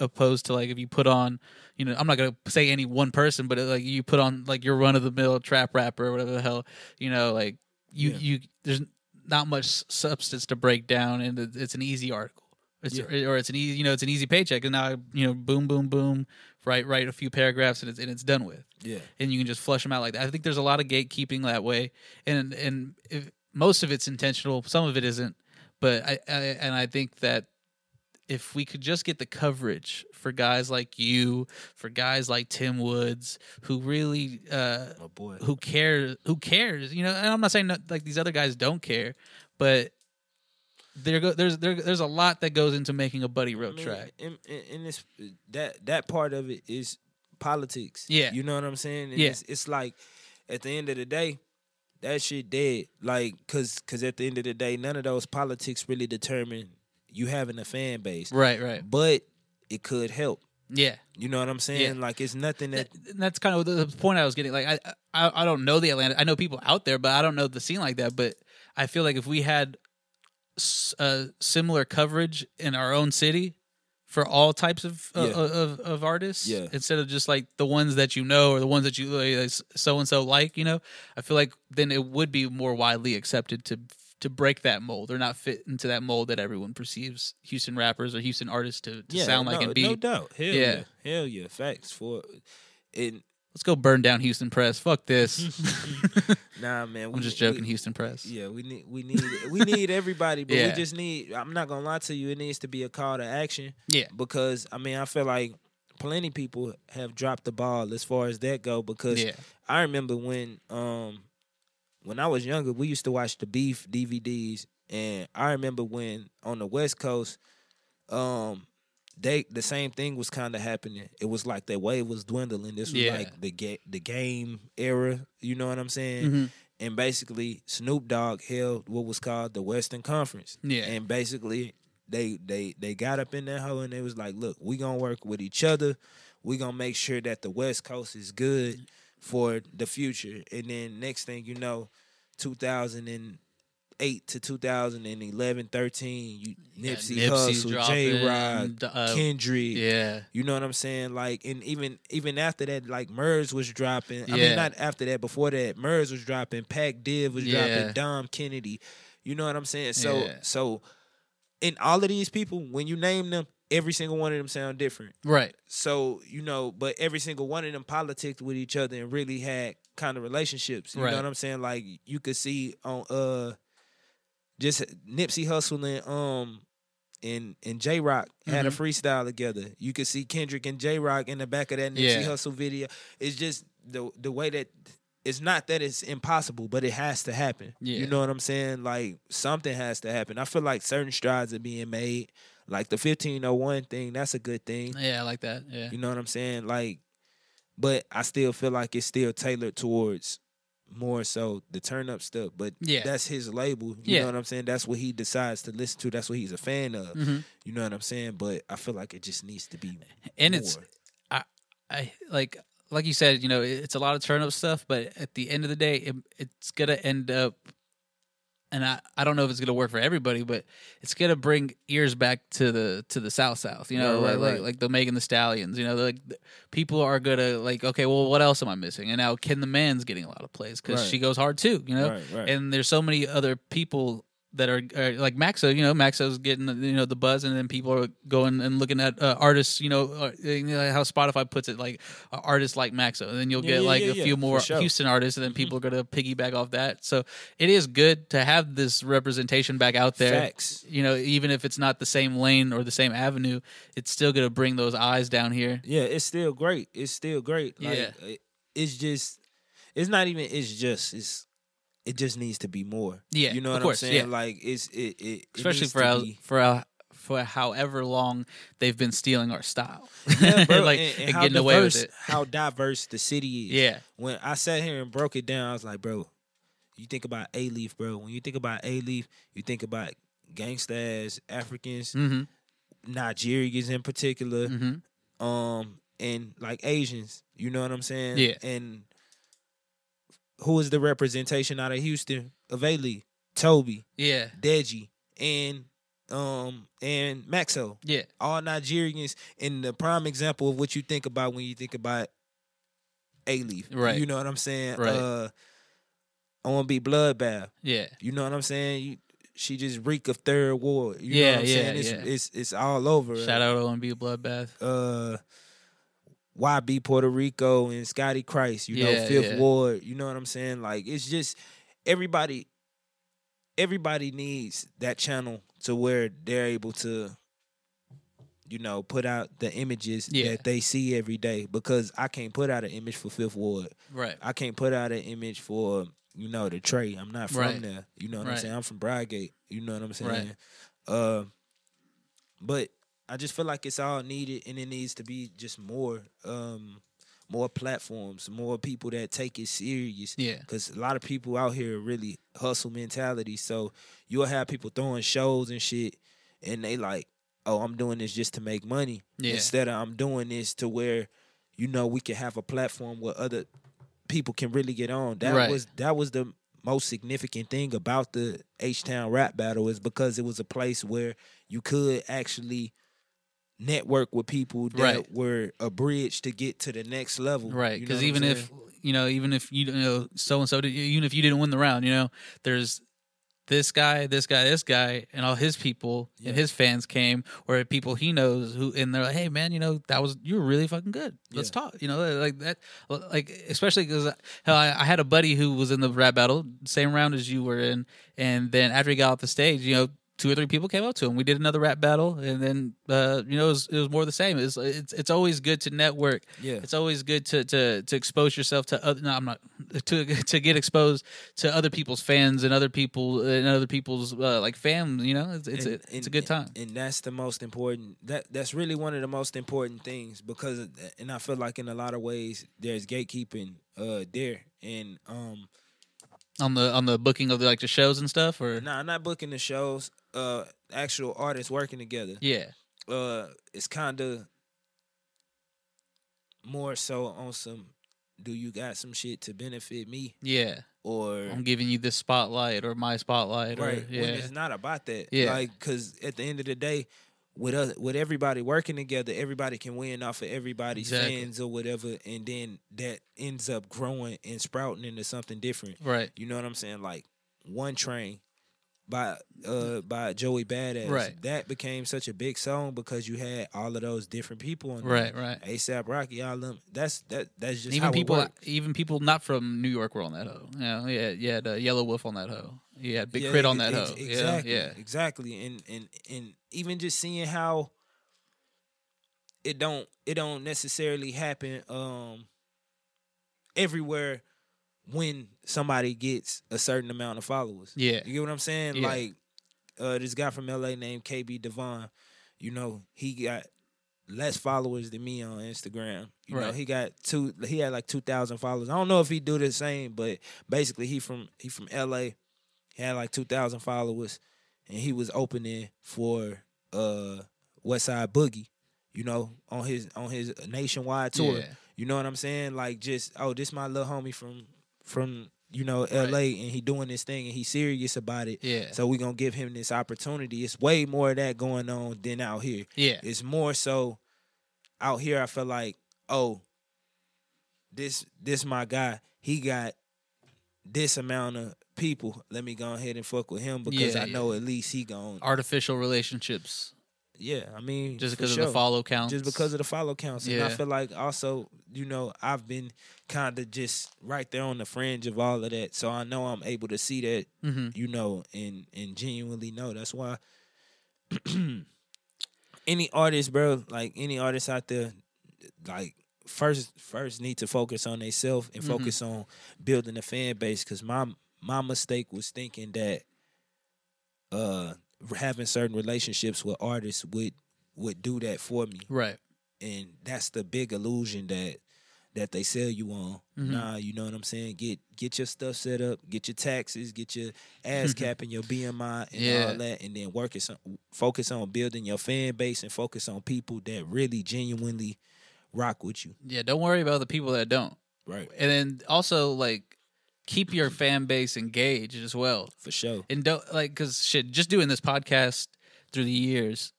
S1: opposed to like if you put on you know i'm not gonna say any one person but like you put on like your run of the mill trap rapper or whatever the hell you know like you
S3: Yeah.
S1: you there's not much substance to break down and it's an easy article it's, or it's an easy you know it's an easy paycheck and now you know boom boom boom write write a few paragraphs and it's and it's done with
S3: Yeah.
S1: and you can just flush them out like that. I think there's a lot of gatekeeping that way, and and if, most of it's intentional, some of it isn't. But I, I and I think that if we could just get the coverage for guys like you, for guys like Tim Woods, who really uh,
S3: boy.
S1: who cares, who cares, you know. And I'm not saying not, like these other guys don't care, but there go there's there, there's a lot that goes into making a Buddy Rowe
S3: I mean,
S1: track.
S3: And, and, it's that that part of it is politics.
S1: Yeah.
S3: you know what I'm saying. And
S1: Yeah.
S3: it's, it's like at the end of the day, that shit dead. Like, cause cause at the end of the day, none of those politics really determine you having a fan base.
S1: Right, right.
S3: But it could help.
S1: Yeah.
S3: You know what I'm saying? Like, it's nothing that.
S1: and that's kind of the point I was getting. Like, I, I, I don't know the Atlanta. I know people out there, but I don't know the scene like that. But I feel like if we had uh, similar coverage in our own city for all types of uh,
S3: Yeah.
S1: of, of artists,
S3: Yeah.
S1: instead of just like the ones that you know or the ones that you so and so like, you know, I feel like then it would be more widely accepted to to break that mold or not fit into that mold that everyone perceives Houston rappers or Houston artists to, to sound like
S3: no,
S1: and be.
S3: No doubt. Hell
S1: Yeah.
S3: yeah. Hell yeah. Facts for and
S1: Let's go burn down Houston Press. Fuck this. [laughs] [laughs]
S3: nah man.
S1: I'm just joking,
S3: we-
S1: Houston Press.
S3: Yeah, we need we need we need everybody, but
S1: Yeah.
S3: we just need I'm not gonna lie to you, it needs to be a call to action.
S1: Yeah.
S3: Because I mean I feel like plenty people have dropped the ball as far as that go because
S1: Yeah.
S3: I remember when um when I was younger, we used to watch the beef DVDs and I remember when on the West Coast, um they the same thing was kind of happening. It was like that wave was dwindling. This was
S1: Yeah.
S3: like the ga- the game era. You know what I'm saying?
S1: Mhm.
S3: and basically Snoop Dogg held what was called the Western Conference.
S1: Yeah.
S3: And basically they they they got up in that hole and they was like, look, we gonna work with each other. We gonna make sure that the West Coast is good for the future. And then next thing you know, 2008 to 2011, 13, you Nipsey
S1: Nipsey's
S3: Hussle,
S1: Jay
S3: Rock,
S1: uh,
S3: Kendrick,
S1: Yeah.
S3: you know what I'm saying? Like, and even even after that, like Murs was dropping. I mean, not after that. Before that, Murs was dropping. Pac Div was
S1: Yeah.
S3: dropping. Dom Kennedy. You know what I'm saying? So
S1: Yeah.
S3: so, in all of these people, when you name them, every single one of them sound different.
S1: Right.
S3: So you know, but every single one of them politicked with each other and really had kind of relationships. You
S1: Right.
S3: know what I'm saying? Like you could see on uh, just Nipsey Hussle and um. And and Jay Rock had a
S1: Mhm.
S3: freestyle together. You could see Kendrick and Jay Rock in the back of that Nipsey
S1: Yeah.
S3: Hussle video. It's just the the way that it's not that it's impossible, but it has to happen.
S1: Yeah.
S3: You know what I'm saying? Like something has to happen. I feel like certain strides are being made. Like the 1501 thing, that's a good thing.
S1: Yeah, I like that. Yeah.
S3: You know what I'm saying? Like, but I still feel like it's still tailored towards more so the turn up stuff. But
S1: Yeah.
S3: that's his label. You
S1: Yeah.
S3: know what I'm saying? That's what he decides to listen to. That's what he's a fan of.
S1: Mhm.
S3: You know what I'm saying? But I feel like it just needs to be
S1: And it's
S3: more.
S1: I like like you said, you know, it's a lot of turn up stuff, but at the end of the day, it, it's gonna end up. And I, I don't know if it's gonna work for everybody, but it's gonna bring ears back to the to the South South. You know,
S3: Right, right,
S1: like, like
S3: right.
S1: like the Megan Thee Stallions. You know, like people are gonna like, okay, well, what else am I missing? And now Ken the Man's getting a lot of plays because she goes hard too. You know, and there's so many other people that are, are like Maxo. You know, Maxo's getting you know the buzz, and then people are going and looking at uh, artists. You know, uh, you know how Spotify puts it, like uh, artists like Maxo, and then you'll
S3: Yeah,
S1: get
S3: yeah,
S1: like
S3: yeah,
S1: a few more
S3: sure. Mm-hmm.
S1: Houston artists, and then people are gonna piggyback off that. So it is good to have this representation back out there.
S3: Facts.
S1: You know, even if it's not the same lane or the same avenue, it's still gonna bring those eyes down here.
S3: Yeah, it's still great. It's still great. Like,
S1: Yeah.
S3: it's just, it's not even. It's just. It's. It just needs to be more.
S1: Yeah,
S3: you know what
S1: course,
S3: I'm saying.
S1: yeah.
S3: Like it's it. it it
S1: Especially
S3: needs
S1: for
S3: be-
S1: for how, for however long they've been stealing our style, [laughs]
S3: Yeah, bro, [laughs]
S1: like
S3: and, and
S1: and getting away with
S3: diverse-
S1: it.
S3: How diverse the city is.
S1: Yeah.
S3: When I sat here and broke it down, I was like, bro, you think about Alief, bro. When you think about Alief, you think about gangsters, Africans,
S1: Mm-hmm.
S3: Nigerians in particular,
S1: Mm-hmm.
S3: um, and like Asians. You know what I'm saying?
S1: Yeah.
S3: And who is the representation out of Houston of A? Tobe,
S1: Yeah.
S3: Deji, and um and Maxo.
S1: Yeah.
S3: all Nigerians in the prime example of what you think about when you think about Alief.
S1: Right.
S3: You know what I'm saying?
S1: Right.
S3: Uh OMB Bloodbath.
S1: Yeah.
S3: You know what I'm saying? You, she just reek of third ward. You know
S1: Yeah,
S3: what I'm
S1: yeah,
S3: saying? It's,
S1: yeah.
S3: it's it's all over.
S1: Shout out OMB Bloodbath.
S3: Uh YB Puerto Rico and Scotty Christ, you know,
S1: Yeah,
S3: Fifth
S1: yeah.
S3: Ward. You know what I'm saying? Like it's just everybody everybody needs that channel to where they're able to you know put out the images
S1: Yeah.
S3: that they see every day because I can't put out an image for Fifth Ward.
S1: Right.
S3: I can't put out an image for you know, the Trey. I'm not from
S1: Right.
S3: there. You know what
S1: Right.
S3: I'm saying? I'm from Bradgate. You know what I'm saying?
S1: Right.
S3: Uh, but I just feel like it's all needed, and it needs to be just more, um, more platforms, more people that take it serious.
S1: Yeah.
S3: Because a lot of people out here really hustle mentality. So you'll have people throwing shows and shit, and they like, oh, I'm doing this just to make money.
S1: Yeah.
S3: Instead of I'm doing this to where, you know, we can have a platform where other people can really get on. That
S1: Right.
S3: was that was the most significant thing about the H Town rap battle is because it was a place where you could actually network with people that
S1: Right.
S3: were a bridge to get to the next level.
S1: Right,
S3: You know
S1: because even if you know, even if you know so and so, even if you didn't win the round, you know, there's this guy, this guy, this guy, and all his people
S3: Yeah.
S1: and his fans came, or people he knows who, and they're like, "Hey, man, you know, that was you were really fucking good. Let's
S3: Yeah.
S1: talk." You know, like that, like especially because uh, hell, I, I had a buddy who was in the rap battle, same round as you were in, and then after he got off the stage, you know. Two or three people came up to him. We did another rap battle, and then uh, you know it was, it was more the same. It's it's it's always good to network
S3: yeah.
S1: it's always good to to to expose yourself to other no i'm not [laughs] to to get exposed to other people's fans and other people and other people's uh, like fam you know it's it's,
S3: And-
S1: a, it's a good time
S3: and that's the most important that that's really one of the most important things because and i feel like in a lot of ways there's gatekeeping uh there and um
S1: on the on the booking of the, like the shows and stuff or no
S3: nah not booking the shows uh actual artists working together.
S1: Yeah.
S3: Uh it's kind of more so on some do you got some shit to benefit me?
S1: Yeah.
S3: Or
S1: i'm giving you this spotlight or my spotlight
S3: right
S1: or yeah.
S3: when it's not about that.
S1: Yeah.
S3: like because at the end of the day with us with everybody working together everybody can win off of everybody's
S1: Exactly.
S3: fans or whatever and then that ends up growing and sprouting into something different.
S1: Right.
S3: You know what i'm saying? Like one train by uh by joey badass
S1: Right.
S3: that became such a big song because you had all of those different people on there.
S1: right right
S3: asap rocky all them that's that that's just how
S1: even people even people not from new york were on that hoe yeah yeah yeah the Yelawolf on that hoe you had big
S3: Yeah,
S1: K.R.I.T. on that
S3: ex-
S1: hoe
S3: Exactly.
S1: yeah yeah
S3: Exactly. And and and even just seeing how it don't it don't necessarily happen um everywhere when somebody gets a certain amount of followers.
S1: yeah
S3: You get what I'm saying?
S1: Yeah.
S3: Like uh this guy from LA named KB Devon, you know, he got less followers than me on Instagram. You know,
S1: Right.
S3: he got two he had like 2000 followers. I don't know if he do the same, but basically he from he from LA. He had like 2000 followers and he was opening for uh Westside Boogie, you know, on his on his nationwide tour.
S1: Yeah.
S3: You know what I'm saying? Like just oh, this my little homie from from you know
S1: Right.
S3: LA and he doing this thing and he's serious about it.
S1: yeah
S3: So we gonna give him this opportunity. It's way more of that going on than out here.
S1: yeah
S3: It's more so out here. I feel like oh, this this my guy. He got this amount of people. Let me go ahead and fuck with him because
S1: Yeah,
S3: I know at least he going.
S1: artificial relationships
S3: Yeah, I mean
S1: just because of
S3: sure.
S1: the follow counts.
S3: Just because of the follow counts. And I feel like also, you know, I've been kind of just right there on the fringe of all of that. So I know I'm able to see that,
S1: hmm
S3: you know, and and genuinely know. That's why [clears throat] any artist, bro, like any artist out there, like first first need to focus on themselves and
S1: Mhm.
S3: focus on building a fan base. Cause my my mistake was thinking that uh having certain relationships with artists would would do that for me
S1: Right.
S3: and that's the big illusion that that they sell you on.
S1: Mhm.
S3: Nah, you know what I'm saying? Get get your stuff set up, get your taxes, get your ASCAP and your BMI and
S1: Yeah.
S3: all that, and then work it focus on building your fan base and focus on people that really genuinely rock with you.
S1: Yeah. Don't worry about the people that don't.
S3: Right.
S1: And then also like keep your fan base engaged as well.
S3: For sure.
S1: And don't like because shit. Just doing this podcast through the years,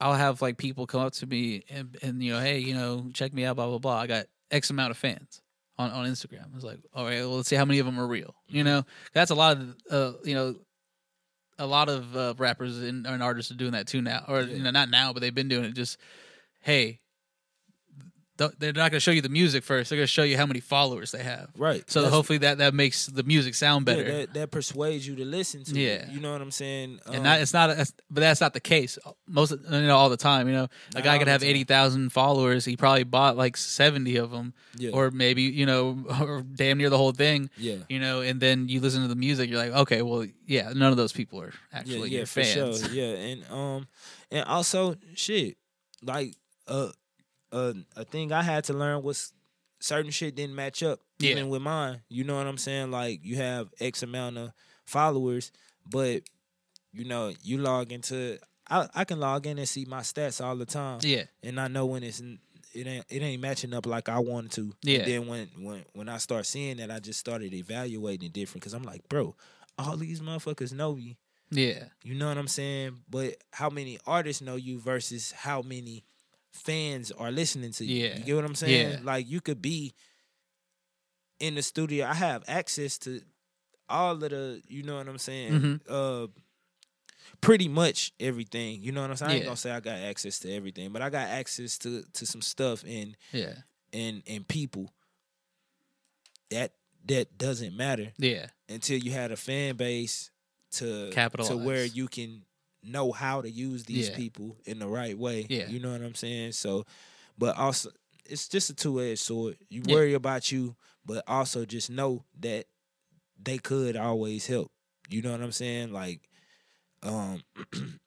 S1: I'll have like people come up to me and, and you know, hey, you know, check me out, blah blah blah. I got X amount of fans on on Instagram. It's like, all right, well, let's see how many of them are real. You know, that's a lot of uh, you know. A lot of uh, rappers and, and artists are doing that too now, or you know, not now, but they've been doing it. Just, hey, they're not going to show you the music first. They're going to show you how many followers they have.
S3: Right.
S1: So
S3: That's-
S1: hopefully that that makes the music sound
S3: yeah,
S1: better.
S3: that, that persuades you to listen to.
S1: Yeah.
S3: it. You know what I'm saying?
S1: and
S3: Um,
S1: not, it's not, a, but that's not the case. Most, of- you know, all the time. You know, a guy could have eighty thousand followers. He probably bought like seventy of them,
S3: yeah.
S1: or maybe you know, [laughs] or damn near the whole thing.
S3: yeah.
S1: You know, and then you listen to the music. You're like, okay, well, yeah, none of those people are actually
S3: yeah, yeah,
S1: your fans.
S3: sure. Yeah, and um, and also shit, like uh, uh, a thing I had to learn was certain shit didn't match up
S1: Yeah.
S3: even with mine. You know what I'm saying? Like you have X amount of followers, but you know you log into. I I can log in and see my stats all the time,
S1: Yeah,
S3: and I know when it's it ain't it ain't matching up like I wanted to.
S1: Yeah.
S3: And then when when when I start seeing that, I just started evaluating it different because I'm like, bro, all these motherfuckers know me.
S1: yeah,
S3: You know what I'm saying? But how many artists know you versus how many fans are listening to you?
S1: Yeah.
S3: You get what I'm saying?
S1: Yeah.
S3: Like you could be in the studio. I have access to all of the, you know what I'm saying?
S1: Mhm.
S3: Uh pretty much everything. You know what I'm saying? I ain't
S1: Yeah.
S3: gonna say I got access to everything, but I got access to to some stuff and
S1: yeah,
S3: and and people that that doesn't matter
S1: yeah,
S3: until you had a fan base to
S1: capitalize to
S3: where you can know how to use these
S1: Yeah.
S3: people in the right way.
S1: Yeah.
S3: You know what I'm saying? So but also it's just a two edged sword. You
S1: Yeah.
S3: worry about you, but also just know that they could always help. You know what I'm saying? Like um [clears throat]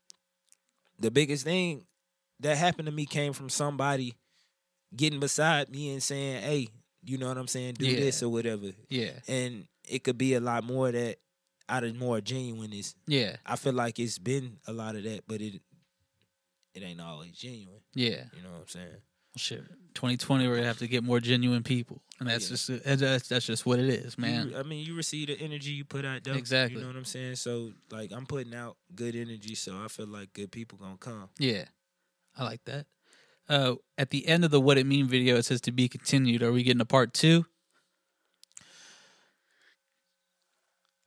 S3: the biggest thing that happened to me came from somebody getting beside me and saying, Hey, you know what I'm saying, do
S1: Yeah.
S3: this or whatever
S1: yeah,
S3: and it could be a lot more that out of more genuineness.
S1: yeah,
S3: I feel like it's been a lot of that, but it it ain't always genuine.
S1: yeah.
S3: You know what I'm saying?
S1: Shit, 2020, we're gonna have to get more genuine people, and that's
S3: Yeah.
S1: just that's, that's just what it is, man.
S3: re- I mean, you receive the energy you put out there.
S1: Exactly.
S3: You know what I'm saying? So like, I'm putting out good energy, so I feel like good people gonna come.
S1: Yeah, I like that. Uh, at the end of the "What It Mean" video, it says to be continued. Are we getting a part two?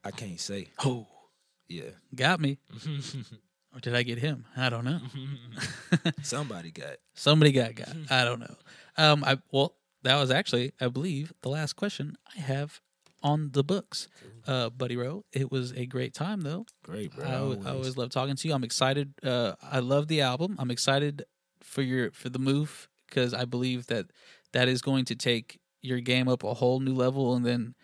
S3: I can't say.
S1: Oh,
S3: Yeah.
S1: got me. [laughs] Or did I get him? I don't know. [laughs]
S3: Somebody got.
S1: Somebody got got. I don't know. Um, I well, that was actually, I believe, the last question I have on the books. Uh, Buddy Rowe, it was a great time though.
S3: Great, bro.
S1: I,
S3: always.
S1: I always love talking to you. I'm excited. Uh, I love the album. I'm excited for your for the move because I believe that that is going to take your game up a whole new level, and then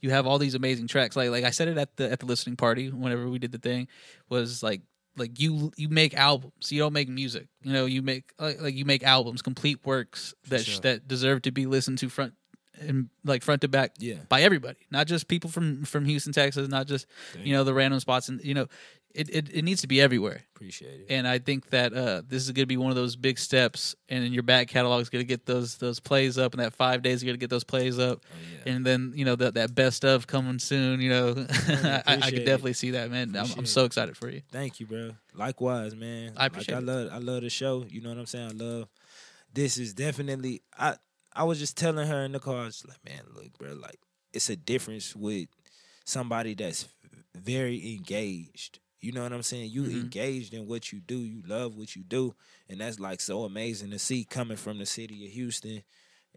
S1: you have all these amazing tracks. Like like I said it at the at the listening party whenever we did the thing was like like you you make albums. You don't make music. You know you make like, like you make albums, complete works that
S3: sure.
S1: that deserve to be listened to front and like front to back
S3: Yeah.
S1: by everybody, not just people from from Houston, Texas, not just
S3: Thank
S1: you know the random spots, and you know it, it it needs to be everywhere.
S3: Appreciate it.
S1: And I think that uh, this is going to be one of those big steps, and your back catalog is going to get those those plays up, and that five days you're going to get those plays up,
S3: Oh, yeah.
S1: and then you know that that best of coming soon. You know, [laughs] I, I could
S3: it.
S1: definitely see that, man. I'm, I'm so excited for you.
S3: Thank you, bro. Likewise, man.
S1: I appreciate
S3: like,
S1: it.
S3: I love I love the show. You know what I'm saying? I love this is definitely I I was just telling her in the car, I was like, man, look, bro, like it's a difference with somebody that's very engaged. You know what I'm saying? You
S1: Mhm.
S3: engaged in what you do, you love what you do, and that's like so amazing to see coming from the city of Houston.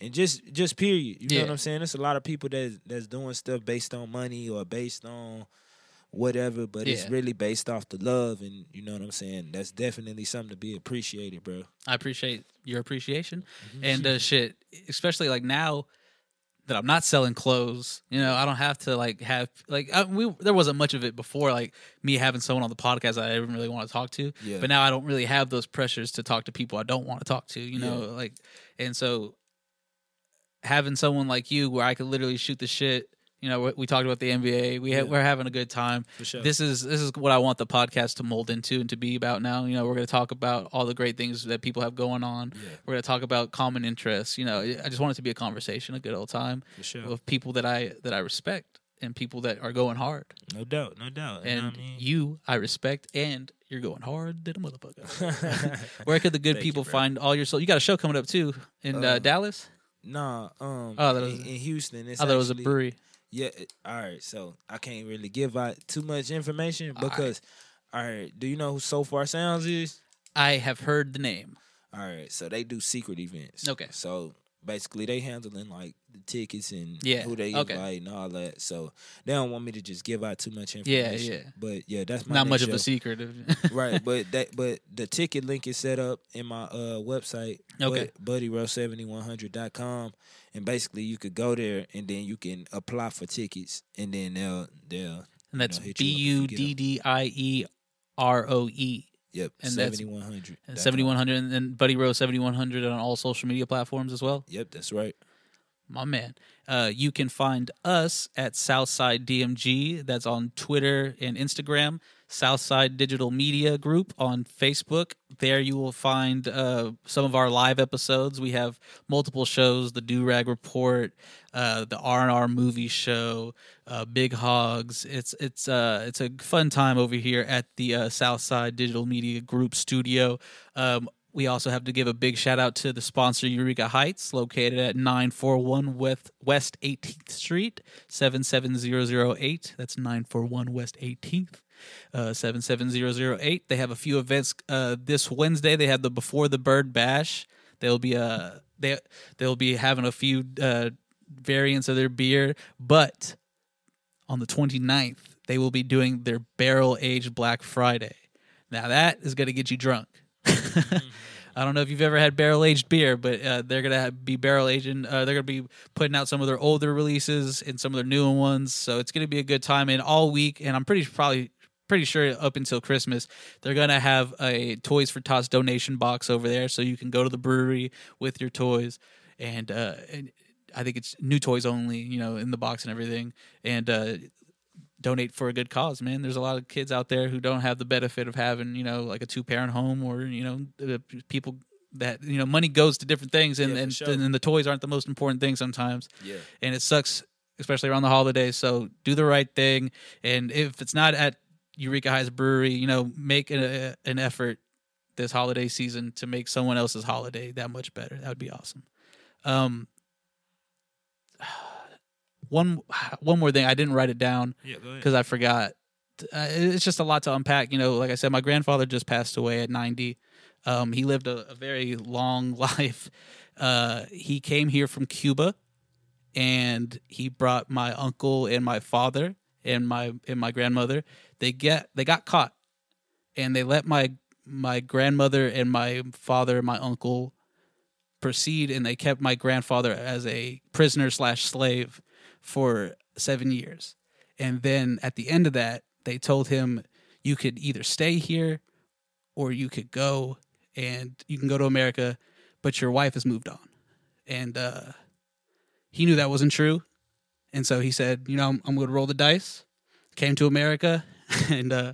S3: And just just period. You know what I'm saying? There's a lot of people that that's doing stuff based on money or based on whatever, but it's really based off the love and you know what I'm saying? That's definitely something to be appreciated, bro.
S1: I appreciate your appreciation
S3: Mm-hmm.
S1: and uh, shit, especially like now that I'm not selling clothes. You know, I don't have to like have like I, we. There wasn't much of it before, like me having someone on the podcast that I didn't really want to talk to.
S3: Yeah.
S1: But now I don't really have those pressures to talk to people I don't want to talk to. You know,
S3: Yeah.
S1: like and so having someone like you where I could literally shoot the shit. You know, we, we talked about the NBA. We ha-
S3: Yeah.
S1: we're having a good time.
S3: Sure.
S1: This is this is what I want the podcast to mold into and to be about now. You know, we're going to talk about all the great things that people have going on.
S3: yeah,
S1: We're going to talk about common interests. You know, I just want it to be a conversation, a good old time
S3: for sure.
S1: of people that I that I respect and people that are going hard.
S3: no doubt, no doubt. You know
S1: And
S3: I mean?
S1: you, I respect, and you're going hard than a motherfucker. [laughs] Where could the good
S3: Thank you,
S1: people
S3: bro.
S1: find all your? So you got a show coming up too in uh,
S3: Uh,
S1: Dallas.
S3: Nah, um
S1: Oh, that
S3: in,
S1: was-
S3: in Houston. It's
S1: I thought it was a brewery.
S3: Yeah, all right. So I can't really give out too much information
S1: All
S3: because all right, do you know who Sofar Sounds is?
S1: I have heard the name.
S3: All right, so they do secret events.
S1: Okay.
S3: So basically they handling like the tickets and
S1: Yeah,
S3: who they
S1: okay.
S3: invite and all that. So they don't want me to just give out too much information.
S1: yeah. yeah.
S3: But yeah, that's my
S1: Not much
S3: next
S1: of a secret. [laughs]
S3: right, but [laughs] that but the ticket link is set up in my uh website,
S1: Okay.
S3: buddyrow7100.com. And basically you could go there and then you can apply for tickets and then they'll they'll
S1: and that's B U
S3: up if you
S1: D D I E R O E.
S3: Yep,
S1: And
S3: seventy one hundred.
S1: Seventy one hundred and then Buddy Rowe seventy one hundred on all social media platforms as well.
S3: Yep, that's right.
S1: My man. Uh, you can find us at Southside DMG. That's on Twitter and Instagram. Southside Digital Media Group on Facebook. There you will find uh, some of our live episodes. We have multiple shows: the Do Rag Report, uh, the R and R Movie Show, uh, Big Hogs. It's it's uh, it's a fun time over here at the uh, Southside Digital Media Group studio. Um, we also have to give a big shout out to the sponsor, Eureka Heights, located at 941 West, West 18th Street, 77008. That's 941 West 18th. Uh, 77008. They have a few events uh, this Wednesday. They have the Before the Bird Bash. They'll be uh, they they'll be having a few uh, variants of their beer, but on the 29th, they will be doing their barrel aged Black Friday. Now that is going to get you drunk. [laughs] I don't know if you've ever had barrel aged beer, but uh, they're gonna be barrel aging. Uh, they're gonna be putting out some of their older releases and some of their newer ones. So it's gonna be a good time. And all week, and I'm pretty probably pretty sure up until Christmas, they're gonna have a Toys for Tots donation box over there, so you can go to the brewery with your toys. And, uh, and I think it's new toys only, you know, in the box and everything. And uh, donate for a good cause, man. There's a lot of kids out there who don't have the benefit of having, you know, like a two parent home or, you know, people that, you know, money goes to different things and,
S3: Yeah,
S1: and,
S3: sure.
S1: and the toys aren't the most important thing sometimes.
S3: Yeah.
S1: And it sucks, especially around the holidays. So do the right thing. And if it's not at Eureka Heights Brewery, you know, make a, an effort this holiday season to make someone else's holiday that much better. That would be awesome. Um, [sighs] one [sighs] one more thing, I didn't write it down
S3: Yeah,
S1: because I forgot. Uh, it's just a lot to unpack. You know, like I said, my grandfather just passed away at 90. Um, he lived a, a very long [laughs] life. Uh, he came here from Cuba, and he brought my uncle and my father and my and my grandmother. They get they got caught, and they let my my grandmother and my father, and my uncle, proceed, and they kept my grandfather as a prisoner slash slave for seven years. And then at the end of that, they told him you could either stay here or you could go and you can go to America, but your wife has moved on. And uh, he knew that wasn't true. And so he said, you know, I'm, I'm going to roll the dice. Came to America [laughs] and uh,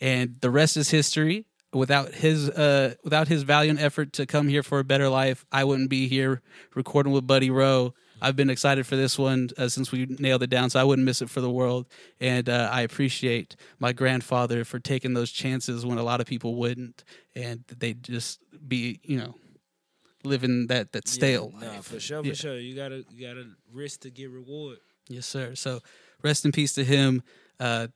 S1: and the rest is history. Without his uh, without his valiant effort to come here for a better life, I wouldn't be here recording with Buddy Rowe. I've been excited for this one uh, since we nailed it down, so I wouldn't miss it for the world. And uh, I appreciate my grandfather for taking those chances when a lot of people wouldn't, and they just be, you know, living that that stale
S3: Yeah, nah,
S1: life.
S3: for sure,
S1: Yeah.
S3: for sure. You gotta you gotta risk to get reward.
S1: Yes, sir. So rest in peace to him. Uh,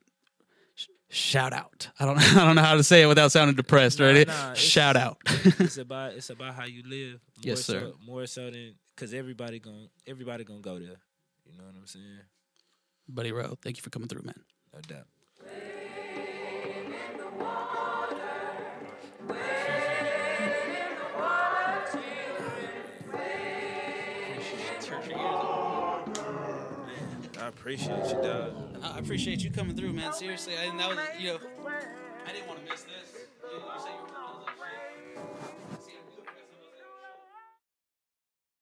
S1: shout out. I don't [laughs] I don't know how to say it without sounding depressed.
S3: Nah,
S1: Right?
S3: nah, it's-
S1: shout out. [laughs]
S3: it's about it's about how you live. More
S1: Yes, sir.
S3: So, more so than because everybody gon' everybody gonna go there. You know what I'm saying?
S1: Buddy Rowe, thank you for coming through, man.
S3: No doubt. Appreciate you, dog.
S1: I appreciate you coming through, man. Seriously, I, that was, you know, I didn't want to miss this. You, were